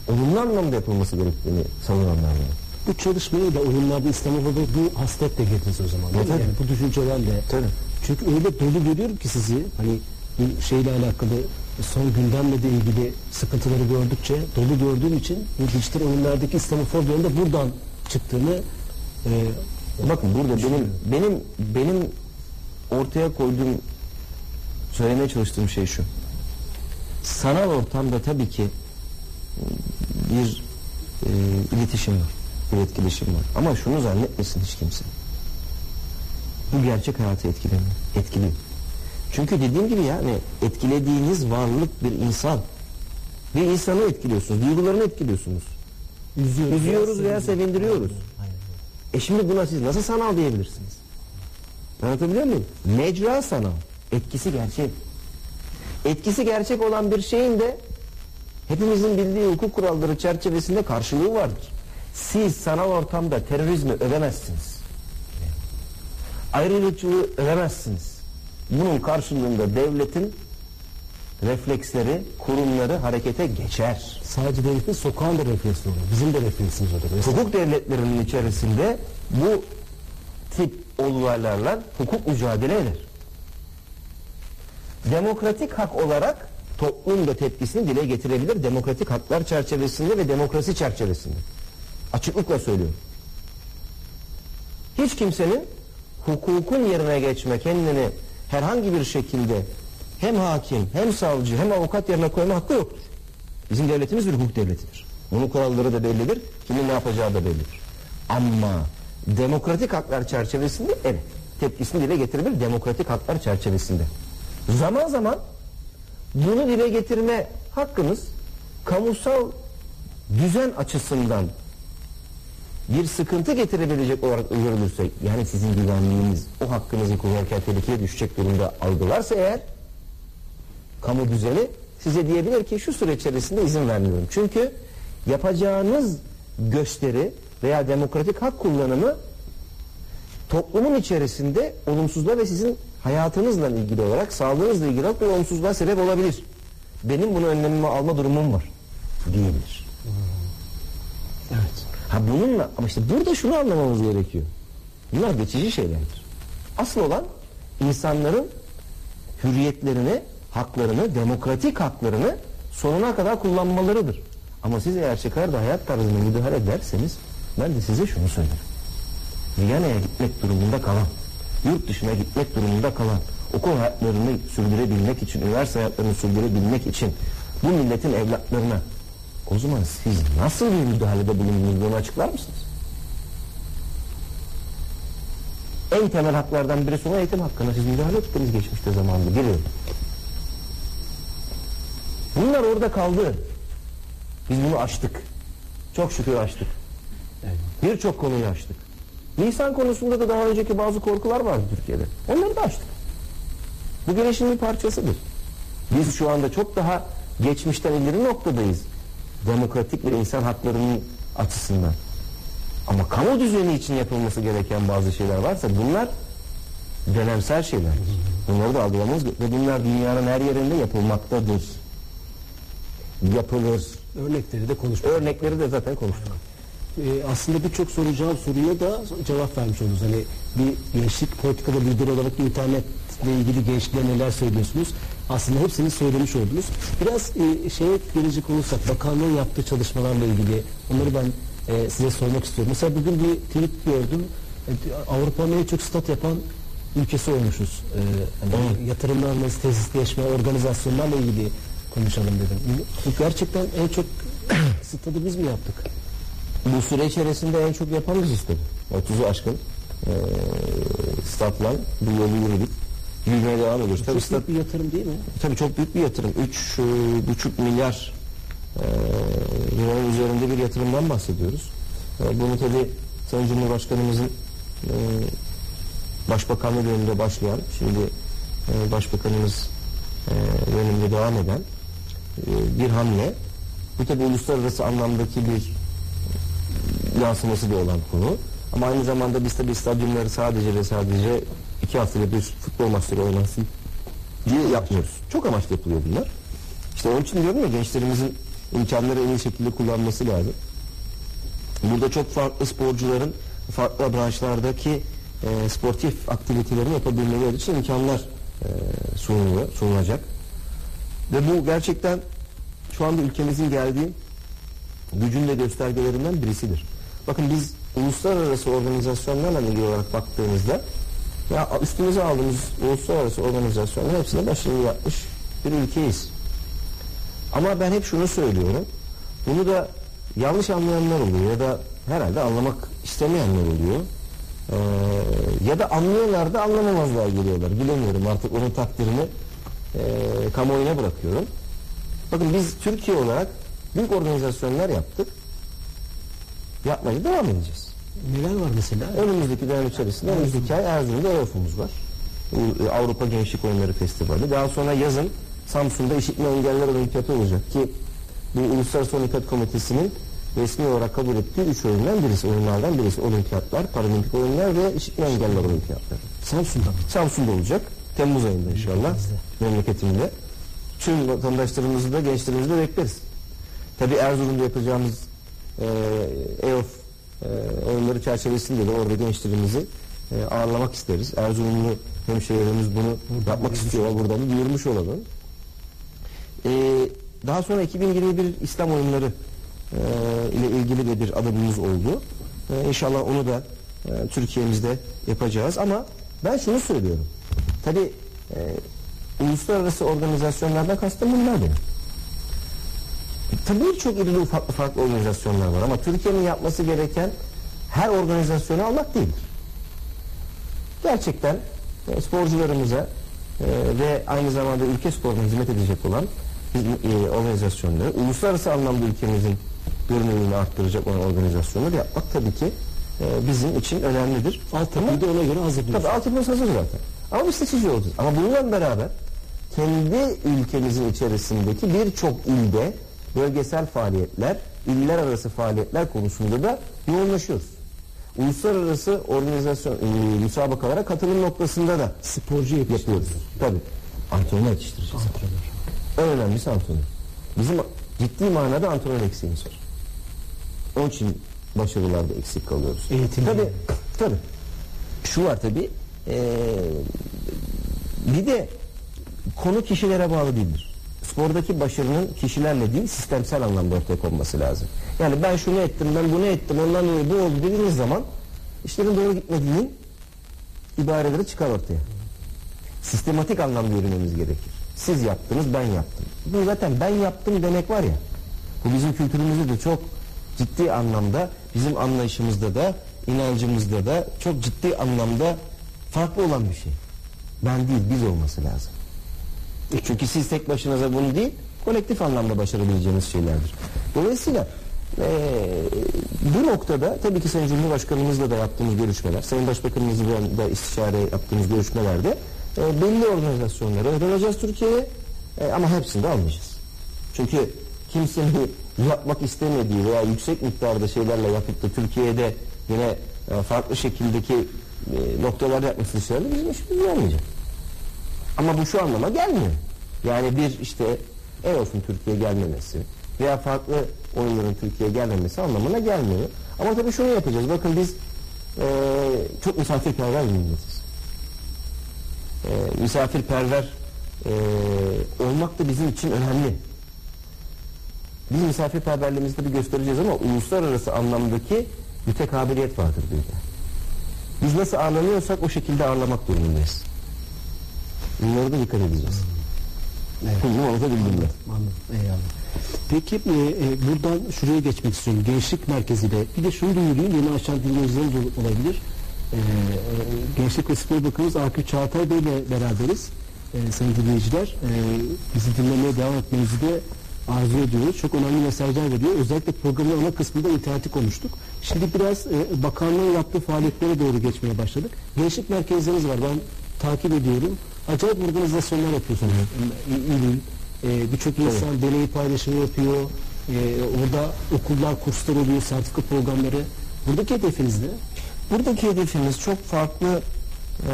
olumlu anlamda yapılması gerektiğini savunan ben yani. Bu çalışmaya da oyunlarda İstanbul'da bu hasletle girdiniz o zaman. değil mi? tabii. Yani bu düşüncelerle. Tabii. Çünkü öyle dolu görüyorum ki sizi hani bu şeyle alakalı son gündemle de ilgili sıkıntıları gördükçe dolu gördüğüm için bu dijital oyunlardaki İslamofobiyanın da buradan çıktığını e, Bakın burada benim benim benim ortaya koyduğum söylemeye çalıştığım şey şu. Sanal ortamda tabii ki bir e, iletişim var, bir etkileşim var. Ama şunu zannetmesin hiç kimse. Bu gerçek hayatı etkilemiyor, etkiliyor. Çünkü dediğim gibi yani etkilediğiniz varlık bir insan. Bir insanı etkiliyorsunuz, duygularını etkiliyorsunuz. üzüyoruz, Üzüyoruz veya sevindiriyoruz. Aynen. E şimdi buna siz nasıl sanal diyebilirsiniz? Anlatabiliyor muyum? Mecra sanal. Etkisi gerçek. Etkisi gerçek olan bir şeyin de hepimizin bildiği hukuk kuralları çerçevesinde karşılığı vardır. Siz sanal ortamda terörizmi övemezsiniz. Ayrılıkçılığı övemezsiniz. Bunun karşılığında devletin refleksleri, kurumları harekete geçer. Sadece devletin sokağın da refleksi oluyor. Bizim de refleksimiz olur. Mesela hukuk devletlerinin içerisinde bu tip olaylarla hukuk mücadele eder. Demokratik hak olarak toplum da tepkisini dile getirebilir demokratik haklar çerçevesinde ve demokrasi çerçevesinde. Açıklıkla söylüyorum. Hiç kimsenin hukukun yerine geçme, kendini herhangi bir şekilde hem hakim, hem savcı, hem avukat yerine koyma hakkı yoktur. Bizim devletimiz bir hukuk devletidir. Bunun kuralları da bellidir. Kimin ne yapacağı da bellidir. Ama demokratik haklar çerçevesinde evet tepkisini dile getirebilir demokratik haklar çerçevesinde. Zaman zaman bunu dile getirme hakkınız kamusal düzen açısından bir sıkıntı getirebilecek olarak görülürse yani sizin güvenliğiniz o hakkınızı kullanırken tehlikeye düşecek durumda algılarsa eğer kamu düzeni size diyebilir ki şu süre içerisinde izin vermiyorum. Çünkü yapacağınız gösteri veya demokratik hak kullanımı toplumun içerisinde olumsuzluğa ve sizin hayatınızla ilgili olarak, sağlığınızla ilgili olarak bir olumsuzluğa sebep olabilir. Benim bunu önlemimi alma durumum var diyebilir. evet. Ha bununla ama işte burada şunu anlamamız gerekiyor. Bunlar geçici şeylerdir. Asıl olan insanların hürriyetlerini, haklarını, demokratik haklarını sonuna kadar kullanmalarıdır. Ama siz eğer çıkar da hayat tarzına müdahale ederseniz ben de size şunu söylerim. Viyana'ya gitmek durumunda kalan, yurt dışına gitmek durumunda kalan, okul hayatlarını sürdürebilmek için, üniversite hayatlarını sürdürebilmek için bu milletin evlatlarına o zaman siz nasıl bir müdahalede bulundunuz bunu açıklar mısınız? En temel haklardan birisi olan eğitim hakkına siz müdahale ettiniz geçmişte zamanında biliyorum. Bunlar orada kaldı. Biz bunu aştık. Çok şükür. Evet. Birçok konuyu aştık. Lisan konusunda da daha önceki bazı korkular vardı Türkiye'de. Onları da aştık. Bu gelişimin bir parçasıdır. Biz şu anda çok daha geçmişten ileri noktadayız. Demokratik ve insan haklarının açısından. Ama kamu düzeni için yapılması gereken bazı şeyler varsa bunlar dönemsel şeyler. Bunları da algılamamız ve bunlar dünyanın her yerinde yapılmaktadır. Yapılır. Örnekleri de konuşmak. Örnekleri de zaten konuştuk. E, aslında birçok soracağım soruya da cevap vermiş oldunuz. Hani bir gençlik politikada lider olarak internetle ilgili gençliğe neler söylüyorsunuz? Aslında hepsini söylemiş oldunuz. Biraz e, şeye gelecek olursak bakanlığın yaptığı çalışmalarla ilgili onları ben e, size sormak istiyorum. Mesela bugün bir tweet gördüm. E, Avrupa'nın en çok stat yapan ülkesi olmuşuz. E, hani yatırımlarımız, tesisleşme, organizasyonlarla ilgili konuşalım dedim. Gerçekten en çok stadı biz mi yaptık? Bu süre içerisinde en çok yapan biz istedik. 30'u aşkın e, statla bu yolu yürüdük. Yürümeye devam ediyoruz. Tabii, Çok stat, büyük bir yatırım değil mi? tabii çok büyük bir yatırım. 3,5 milyar e, euronun üzerinde bir yatırımdan bahsediyoruz. E, bunu tabii Sayın Cumhurbaşkanımızın e, Başbakanlığı döneminde başlayan, şimdi e, Başbakanımız e, döneminde devam eden e, bir hamle. Bu tabii uluslararası anlamdaki bir yansıması da olan konu. Ama aynı zamanda biz tabii stadyumları sadece ve sadece iki haftada bir futbol maçları oynansın diye yapmıyoruz. Çok amaçlı yapılıyor bunlar. İşte onun için diyorum ya gençlerimizin imkanları en iyi şekilde kullanması lazım. Burada çok farklı sporcuların farklı branşlardaki e, sportif aktivitelerini yapabilmeleri için imkanlar e, sunuluyor, sunulacak. Ve bu gerçekten şu anda ülkemizin geldiği gücün de göstergelerinden birisidir. Bakın biz uluslararası organizasyonlarla ilgili olarak baktığımızda ya üstümüze aldığımız uluslararası organizasyonların hepsine başarılı yapmış bir ülkeyiz. Ama ben hep şunu söylüyorum. Bunu da yanlış anlayanlar oluyor ya da herhalde anlamak istemeyenler oluyor. Ee, ya da anlıyorlar da anlamamazlığa geliyorlar. Bilemiyorum artık onun takdirini e, kamuoyuna bırakıyorum. Bakın biz Türkiye olarak büyük organizasyonlar yaptık. Yapmaya devam edeceğiz. Neler var mesela? Önümüzdeki dönem içerisinde önümüzdeki ay Erzurum'da EOF'umuz var. E, Avrupa Gençlik Oyunları Festivali. Daha sonra yazın Samsun'da İşitme Engeller Olimpiyatı olacak ki bu Uluslararası Olimpiyat Komitesi'nin resmi olarak kabul ettiği üç oyundan birisi, oyunlardan birisi. Olimpiyatlar, Paralimpik oyunlar ve İşitme Engeller Olimpiyatları. Samsun'da mı? Samsun'da olacak. Temmuz ayında inşallah. Memleketimde. Tüm vatandaşlarımızı da gençlerimizi de bekleriz. Tabii Erzurum'da yapacağımız e, EOF e, oyunları çerçevesinde de orada gençlerimizi e, ağırlamak isteriz. Erzurumlu hemşehrilerimiz bunu yapmak istiyor. Buradan da duyurmuş olalım. E, daha sonra 2021 İslam oyunları e, ile ilgili de bir adımımız oldu. E, inşallah onu da e, Türkiye'mizde yapacağız ama ben şunu söylüyorum. Tabi e, uluslararası organizasyonlardan kastım bunlar benim. Tabii birçok ilgili farklı farklı organizasyonlar var ama Türkiye'nin yapması gereken her organizasyonu almak değildir. Gerçekten e, sporcularımıza e, ve aynı zamanda ülke sporuna hizmet edecek olan e, organizasyonları, uluslararası anlamda ülkemizin görünürlüğünü arttıracak olan organizasyonları yapmak tabii ki e, bizim için önemlidir. Altyapıyı da ona göre hazırlıyoruz. Tabii altyapımız hazır zaten. Ama biz seçici olacağız. Ama bununla beraber kendi ülkemizin içerisindeki birçok ilde bölgesel faaliyetler, iller arası faaliyetler konusunda da yoğunlaşıyoruz. Uluslararası organizasyon, e, müsabakalara katılım noktasında da Sporcu yapıyoruz. Tabii. Antrenör yetiştireceğiz. En önemlisi antrenör. Bizim ciddi manada antrenör eksiğimiz var. Onun için başarılarda eksik kalıyoruz. Eğitim. Tabii, tabii. Şu var tabii. eee, bir de konu kişilere bağlı değildir. Spordaki başarının kişilerle değil sistemsel anlamda ortaya konması lazım. Yani ben şunu ettim, ben bunu ettim, ondan dolayı bu oldu dediğiniz zaman işlerin doğru gitmediğinin ibareleri çıkar ortaya. Sistematik anlamda yürümemiz gerekir. Siz yaptınız, ben yaptım. Bu zaten ben yaptım demek var ya. Bu bizim kültürümüzde de çok ciddi anlamda, bizim anlayışımızda da, inancımızda da çok ciddi anlamda farklı olan bir şey. Ben değil, biz olması lazım. E Çünkü siz tek başınıza bunu değil, kolektif anlamda başarabileceğiniz şeylerdir. Dolayısıyla eee, bu noktada tabii ki Sayın Cumhurbaşkanımızla da yaptığımız görüşmeler, Sayın Başbakanımızla da istişare yaptığımız görüşmelerde eee, belli organizasyonları öğreneceğiz Türkiye'ye eee, ama hepsini de almayacağız. Çünkü kimsenin (laughs) yapmak istemediği veya yüksek miktarda şeylerle yapıp da Türkiye'de yine e, farklı şekildeki e, noktalar yapması dışarıda bizim işimiz olmayacak. Ama bu şu anlama gelmiyor. Yani bir işte EOS'un Türkiye'ye gelmemesi veya farklı oyunların Türkiye'ye gelmemesi anlamına gelmiyor. Ama tabii şunu yapacağız. Bakın biz e, çok misafirperver bir. E, misafirperver e, olmak da bizim için önemli. Biz misafirperverliğimizi tabii göstereceğiz ama uluslararası anlamdaki mütekabiliyet vardır bir de. Biz nasıl ağırlanıyorsak o şekilde ağırlamak durumundayız. Bunlara da dikkat edeceğiz. Evet. Bunu anlatabildim mi? Anladım. Eyvallah. Peki e, e, buradan şuraya geçmek istiyorum. Gençlik merkeziyle. Bir de şunu duyurayım. Yeni açan dinleyicilerimiz ol- olabilir. E, e, Gençlik ve Spor Bakanımız Akif Çağatay Bey ile beraberiz. E, sayın dinleyiciler. E, bizi dinlemeye devam etmenizi de arzu ediyoruz. Çok önemli mesajlar veriyor. Özellikle programın ana kısmında interneti konuştuk. Şimdi biraz e, bakanlığın yaptığı faaliyetlere doğru geçmeye başladık. Gençlik merkezleriniz var. Ben takip ediyorum. Acayip organizasyonlar yapıyorsunuz. İ- İl, e, birçok insan deney paylaşımı yapıyor. E, orada okullar, kurslar oluyor, sertifika programları. Buradaki hedefiniz ne? Buradaki hedefimiz çok farklı e,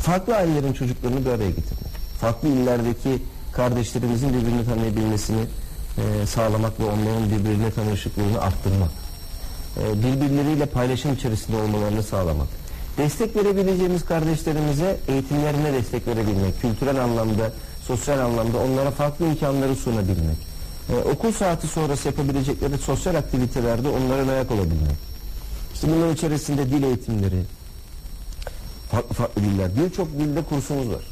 farklı ailelerin çocuklarını bir araya getirmek. Farklı illerdeki kardeşlerimizin birbirini tanıyabilmesini e, sağlamak ve onların birbirine tanışıklığını arttırmak. E, birbirleriyle paylaşım içerisinde olmalarını sağlamak. Destek verebileceğimiz kardeşlerimize eğitimlerine destek verebilmek, kültürel anlamda, sosyal anlamda onlara farklı imkanları sunabilmek. E, okul saati sonrası yapabilecekleri sosyal aktivitelerde onların ayak olabilmek. İşte bunların içerisinde dil eğitimleri, farklı farklı diller, birçok dilde kursumuz var.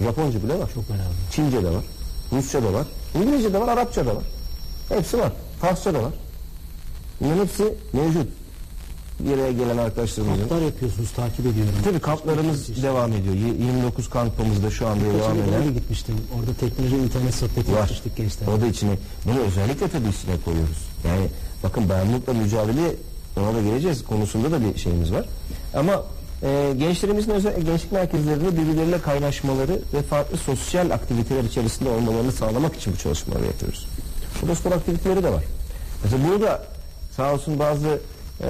Japonca bile var. Çok önemli. Çince de var, Rusça da var, İngilizce de var, Arapça da var. Hepsi var. Farsça da var. Bunların hepsi mevcut. Bir araya gelen arkadaşlarımızın. Kamplar yapıyorsunuz, takip ediyorum. Tabii kamplarımız devam ediyor. Y- 29 kampımız da şu anda devam Kaçıncı eden. de gitmiştim. Orada teknoloji internet sohbeti Var. yapmıştık gençler. O da içine. Bunu özellikle tabii içine koyuyoruz. Yani bakın bayanlıkla mücadele ona da geleceğiz. Konusunda da bir şeyimiz var. Ama e, gençlerimizin özel gençlik merkezlerinde birbirleriyle kaynaşmaları ve farklı sosyal aktiviteler içerisinde olmalarını sağlamak için bu çalışmaları yapıyoruz. Burada spor aktiviteleri de var. Mesela burada sağ olsun bazı e,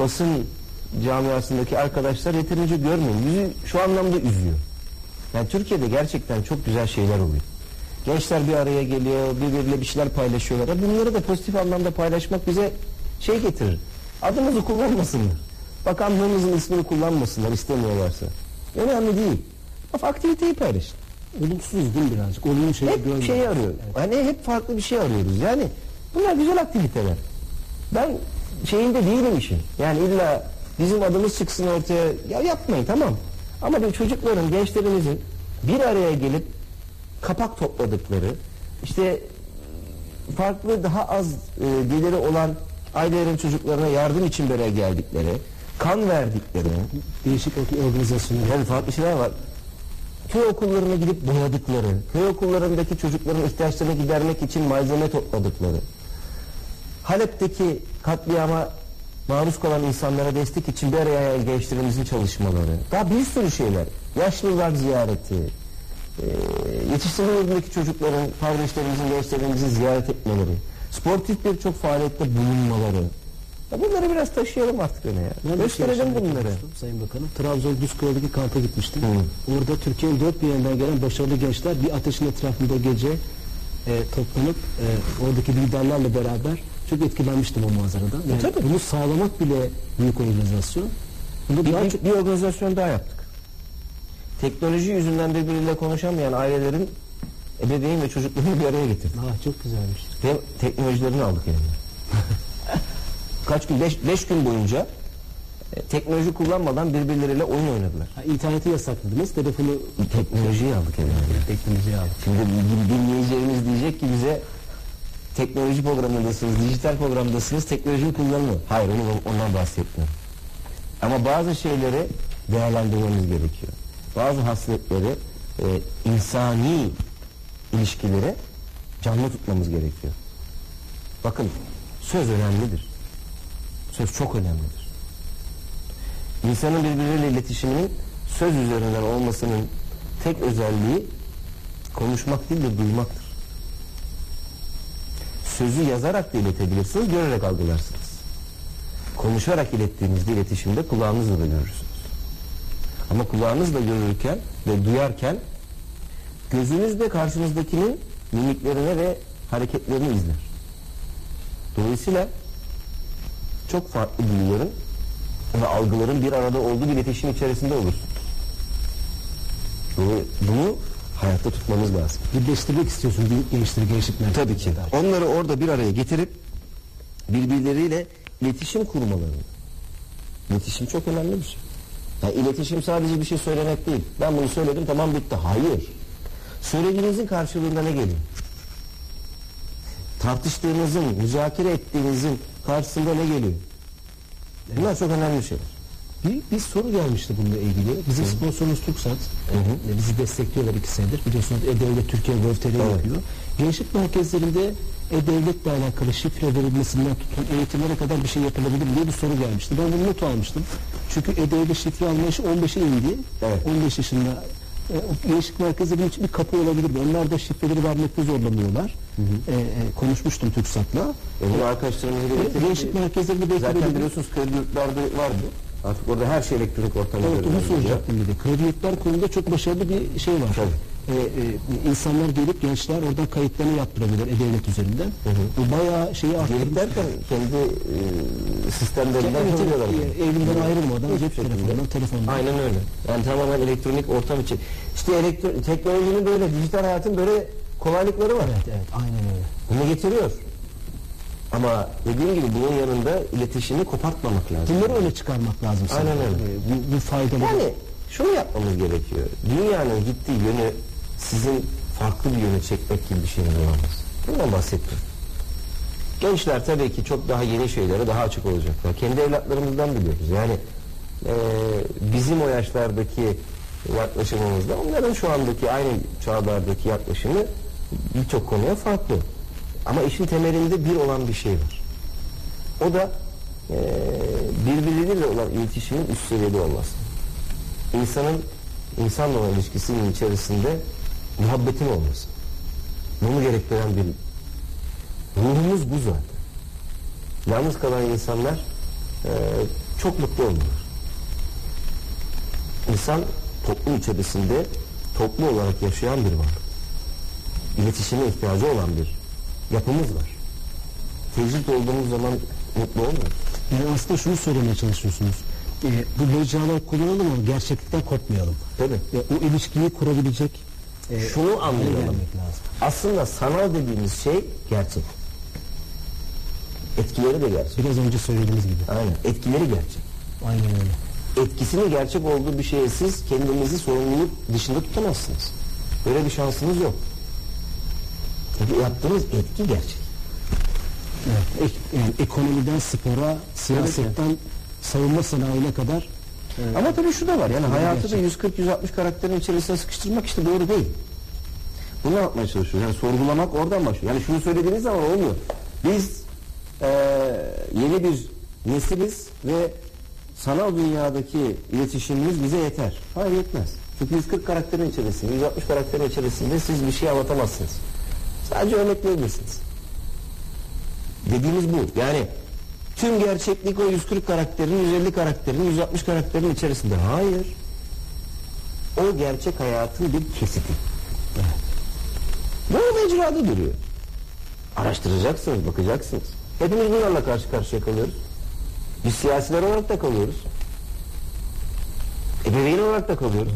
basın camiasındaki arkadaşlar yeterince görmüyor. Yüzü şu anlamda üzüyor. Yani Türkiye'de gerçekten çok güzel şeyler oluyor. Gençler bir araya geliyor, birbiriyle bir şeyler paylaşıyorlar. Bunları da pozitif anlamda paylaşmak bize şey getirir. Adımızı kullanmasınlar. Bakanlığımızın ismini kullanmasınlar istemiyorlarsa. Önemli değil. Of aktiviteyi paylaşın. Olumsuz değil birazcık? Olumlu şeyi Hep görmüyor. şey arıyor. Hani hep farklı bir şey arıyoruz. Yani bunlar güzel aktiviteler. Ben şeyinde değilim işin. Yani illa bizim adımız çıksın ortaya. Ya yapmayın tamam. Ama bir çocukların, gençlerimizin bir araya gelip kapak topladıkları, işte farklı daha az e, geliri olan ailelerin çocuklarına yardım için araya geldikleri, kan verdikleri, Değişik organizasyonlar. yani farklı şeyler var. Köy okullarına gidip boyadıkları, köy okullarındaki çocukların ihtiyaçlarını gidermek için malzeme topladıkları, Halep'teki katliama maruz kalan insanlara destek için bir araya gençlerimizin çalışmaları, daha bir sürü şeyler, yaşlılar ziyareti, e, yetiştirme yurdundaki çocukların, kardeşlerimizin, gençlerimizin ziyaret etmeleri, sportif birçok faaliyette bulunmaları, ya bunları biraz taşıyalım artık öne ya. Ben Gösterelim bunları. Sayın Bakanım. Trabzon Düzköy'deki kampa gitmiştim. Hı. Orada Türkiye'nin dört bir yerinden gelen başarılı gençler bir ateşin etrafında gece e, toplanıp e, oradaki liderlerle beraber çok etkilenmiştim o manzaradan. Yani tabii. bunu sağlamak bile büyük organizasyon. Bunu Bir, daha bir, çok bir organizasyon daha yaptık. Teknoloji yüzünden birbiriyle konuşamayan ailelerin ebeveyn ve çocuklarını bir araya getirdik. Aa, çok güzelmiş. Ve teknolojilerini aldık eline. (laughs) Kaç gün? Beş, beş gün boyunca e, teknoloji kullanmadan birbirleriyle oyun oynadılar. Ha, interneti yasakladınız. Telefonu Teknolojiyi aldık eline. teknolojiye aldık. Şimdi din- dinleyicilerimiz diyecek ki bize teknoloji programındasınız, dijital programdasınız, teknolojinin kullanımı. Hayır onu, ondan bahsetmiyorum. Ama bazı şeyleri değerlendirmemiz gerekiyor. Bazı hasletleri, e, insani ilişkileri canlı tutmamız gerekiyor. Bakın söz önemlidir. Söz çok önemlidir. İnsanın birbiriyle iletişiminin söz üzerinden olmasının tek özelliği konuşmak değil de duymaktır. Sözü yazarak da iletebilirsiniz, görerek algılarsınız. Konuşarak ilettiğinizde iletişimde kulağınızla da görürsünüz. Ama kulağınızla görürken ve duyarken gözünüz de karşınızdakinin mimiklerine ve hareketlerini izler. Dolayısıyla çok farklı duyuların ve algıların bir arada olduğu bir iletişim içerisinde olur. Bunu, bunu hayatta tutmamız lazım. Birleştirmek istiyorsun bir gençleri gençlik merkezinde. Tabii ki. Onları orada bir araya getirip birbirleriyle iletişim kurmalarını. İletişim çok önemli bir şey. Yani iletişim sadece bir şey söylemek değil. Ben bunu söyledim tamam bitti. Hayır. Söylediğinizin karşılığında ne geliyor? Tartıştığınızın, müzakere ettiğinizin karşısında ne geliyor? Bunlar çok önemli şeyler. Bir, bir soru gelmişti bununla ilgili. Bizim sponsorumuz TürkSat. E, Bizi destekliyorlar iki senedir. Biliyorsunuz E-Devlet Türkiye Web.tr Evet. yapıyor. Gençlik merkezlerinde E-Devlet'le alakalı şifre verilmesinden tutun eğitimlere kadar bir şey yapılabilir diye bir soru gelmişti. Ben bunu not almıştım. Çünkü E-Devlet şifre alma yaşı 15'e indi. Evet. 15 yaşında e, o gençlik merkezlerinin için bir kapı olabilir? Onlar da şifreleri vermekte zorlanıyorlar. E, e, konuşmuştum TürkSat'la. E arkadaşlarımızla E, gençlik merkezlerinde belki Zaten biliyorsunuz kredi yurtlarda vardı. Artık orada her şey elektronik ortamda. Evet onu soracaktım bir de. Kredi yurtlar konusunda çok başarılı bir şey var. Tabii. Ee, e, insanlar gelip gençler oradan kayıtlarını yaptırabilir e-devlet üzerinden. Bu bayağı şeyi Gelip arttırmış. derken kendi e, sistemlerinden Evet, evet, bunu. Evinden ayrılmadan cep telefonundan, telefondan. Aynen öyle. Yani tamamen elektronik ortam için. İşte elektro teknolojinin böyle, dijital hayatın böyle kolaylıkları var. Evet evet aynen öyle. Bunu getiriyor. Ama dediğim gibi bunun yanında iletişimi kopartmamak lazım. Bunları öne çıkarmak lazım. Aynen öyle. Ee, Bu, bu faydalı. Yani şunu yapmamız gerekiyor. Dünyanın gittiği yönü sizin farklı bir yöne çekmek gibi bir şeyiniz olamaz. Bundan bahsettim. Gençler tabii ki çok daha yeni şeylere daha açık olacaklar. Kendi evlatlarımızdan biliyoruz. Yani eee, bizim o yaşlardaki yaklaşımımızda onların şu andaki aynı çağlardaki yaklaşımı birçok konuya farklı. Ama işin temelinde bir olan bir şey var. O da eee birbirleriyle olan iletişimin üst seviyede olması. İnsanın insanla olan ilişkisinin içerisinde muhabbetin olması. Bunu gerektiren bir ruhumuz bu zaten. Yalnız kalan insanlar eee, çok mutlu olmuyor. İnsan toplum içerisinde toplu olarak yaşayan bir varlık. İletişime ihtiyacı olan bir yapımız var. Tecrit olduğumuz zaman mutlu olmuyoruz. Yani aslında şunu söylemeye çalışıyorsunuz. Ee, bu mecralar kullanalım ama gerçeklikten kopmayalım. Tabii. Ee, o ilişkiyi kurabilecek e, Şunu anlayalım. lazım. Aslında sanal dediğimiz şey gerçek. Etkileri de gerçek. Biraz önce söylediğimiz gibi. Aynen. Etkileri gerçek. Aynen öyle. Etkisinin gerçek olduğu bir şeye siz kendinizi sorumluluk dışında tutamazsınız. Böyle bir şansınız yok. Yaptığınız etki gerçek. Evet, ek- yani ekonomiden spora, siyasetten savunma sanayine kadar e, Ama tabii şu da var yani hayatı da gerçek. 140-160 karakterin içerisine sıkıştırmak işte doğru değil. Bunu yapmaya çalışıyoruz. Yani sorgulamak oradan başlıyor. Yani şunu söylediğiniz zaman olmuyor. Biz eee, yeni bir nesiliz ve sanal dünyadaki iletişimimiz bize yeter. Hayır yetmez. Çünkü 140 karakterin içerisinde, 160 karakterin içerisinde siz bir şey anlatamazsınız. Sadece örnekleyebilirsiniz. Dediğimiz bu. Yani tüm gerçeklik o 140 karakterin, 150 karakterin, 160 karakterin içerisinde. Hayır. O gerçek hayatın bir kesiti. Bu mecrada duruyor. Araştıracaksınız, bakacaksınız. Hepimiz bunlarla karşı karşıya kalıyoruz. Biz siyasiler olarak da kalıyoruz. Ebeveyn olarak da kalıyoruz.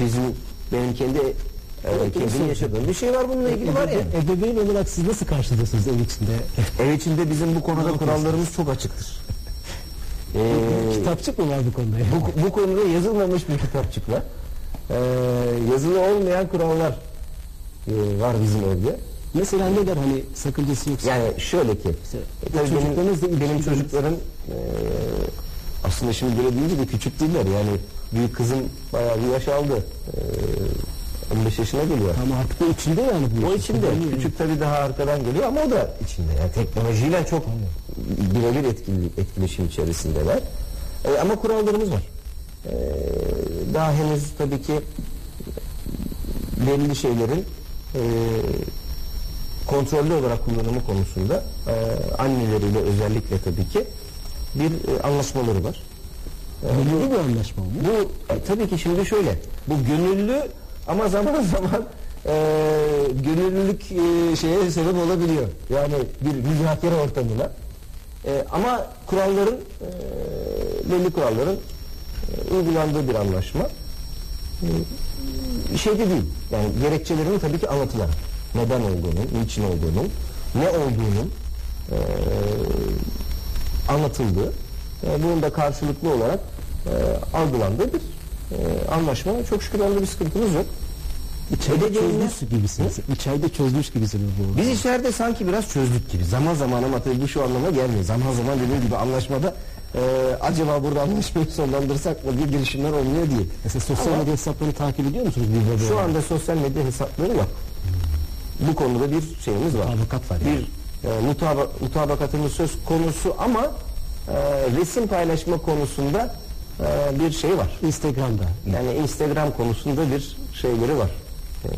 Bizim, benim kendi e, kendim yaşadığım bir şey var bununla ilgili var ya. Ebeveyn olarak siz nasıl karşılıyorsunuz ev içinde? Ev içinde bizim bu konuda kurallarımız çok açıktır. Ee, Kitapçık mı var bu konuda? bu, bu konuda yazılmamış bir kitapçık var. Ee, yazılı olmayan kurallar e, var bizim evde. Mesela neler hani sakıncası yoksa? Yani şöyle ki, e, tabii benim, benim ilişkileriniz- çocuklarım e, aslında şimdi böyle deyince de küçük değiller. Yani büyük kızım bayağı bir yaş aldı. E, 15 yaşına geliyor. Ama artık o içinde yani bu. O içinde. Yani Küçük tabii daha arkadan geliyor ama o da içinde. Yani teknolojiyle çok birebir etkili, etkileşim içerisindeler. E, ama kurallarımız var. E, daha henüz tabii ki belli şeylerin e, kontrollü olarak kullanımı konusunda e, anneleriyle özellikle tabii ki bir e, anlaşmaları var. E, Gönüllü bir anlaşma mı? bu e, tabii ki şimdi şöyle. Bu gönüllü ama zaman (laughs) zaman e, gönüllülük e, şeye sebep olabiliyor. Yani bir müzakere ortamına. E, ama kuralların e, belli kuralların e, uygulandığı bir anlaşma. E, şeyde değil. Yani gerekçelerinin tabii ki anlatılarak. Neden olduğunu, niçin olduğunu, ne olduğunun e, anlatıldığı, e, bunun da karşılıklı olarak e, algılandığı bir e, anlaşma. Çok şükür onda bir sıkıntımız yok. İçeride çözmüş gibisiniz. İçeride çözmüş gibisiniz bu. Biz içeride sanki biraz çözdük gibi. Zaman zaman ama tabii bu şu anlama gelmiyor. Zaman zaman dediğim gibi anlaşmada e, acaba burada anlaşmayı sonlandırsak mı diye girişimler olmuyor değil. Mesela sosyal Ama medya hesaplarını takip ediyor musunuz? Şu anda sosyal medya hesapları yok. Bu konuda bir şeyimiz var. Avukat var yani. Bir e, mutaba, mutabakatımız söz konusu ama e, resim paylaşma konusunda e, bir şey var. Instagram'da. Yani Instagram konusunda bir şeyleri var. Ee,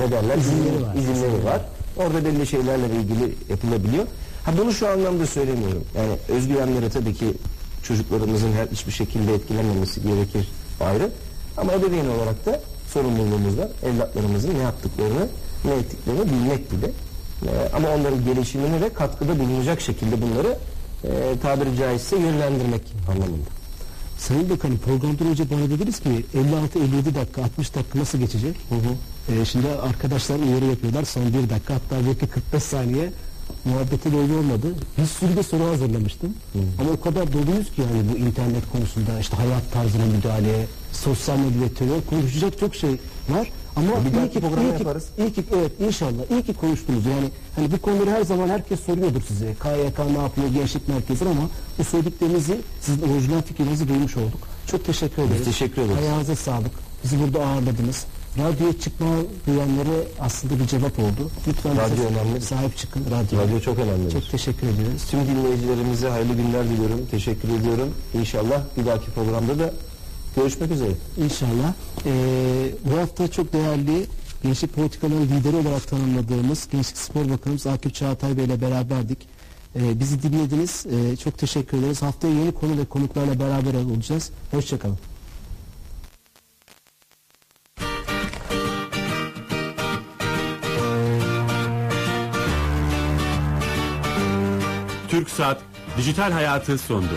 ne derler? İzinleri İzin- var. İzinleri var. Orada belli şeylerle ilgili yapılabiliyor. Ha bunu şu anlamda söylemiyorum. Yani özgüvenleri tabii ki çocuklarımızın her hiçbir şekilde etkilenmemesi gerekir ayrı. Ama ebeveyn olarak da sorumluluğumuz var. Evlatlarımızın ne yaptıklarını, ne ettiklerini bilmek gibi. Ee, ama onların gelişimine ve katkıda bulunacak şekilde bunları e, tabiri caizse yönlendirmek anlamında. Sayın Bakanım programdan önce bana dediniz ki 56-57 dakika 60 dakika nasıl geçecek? Ee, şimdi arkadaşlar uyarı yapıyorlar son bir dakika hatta belki 45 saniye muhabbete doğru olmadı. Bir sürü de soru hazırlamıştım. Ama o kadar doluyuz ki yani bu internet konusunda işte hayat tarzına müdahale, sosyal medya terör konuşacak çok şey var. Ama Bir iyi ki, iyi ki- yaparız. iyi ki, evet inşallah iyi ki konuştunuz. Yani hani bu konuları her zaman herkes soruyordur size. KYK ne yapıyor, gençlik merkezi ama bu söylediklerinizi sizin orijinal fikrinizi duymuş olduk. Çok teşekkür ederiz. teşekkür ederiz. Ayağınıza sağlık. Bizi burada ağırladınız. Radyoya çıkma duyanlara aslında bir cevap oldu. Lütfen Radyo önemli. sahip çıkın radyo. Radyo çok önemli. Çok teşekkür ediyoruz. Tüm dinleyicilerimize hayırlı günler diliyorum. Teşekkür ediyorum. İnşallah bir dahaki programda da görüşmek üzere. İnşallah. Ee, bu hafta çok değerli gençlik politikalarının lideri olarak tanımladığımız Gençlik Spor Bakanımız Akif Çağatay Bey ile beraberdik. Ee, bizi dinlediniz. Ee, çok teşekkür ederiz. Haftaya yeni konu ve konuklarla beraber olacağız. Hoşçakalın. Türk Saat Dijital Hayatı sondu.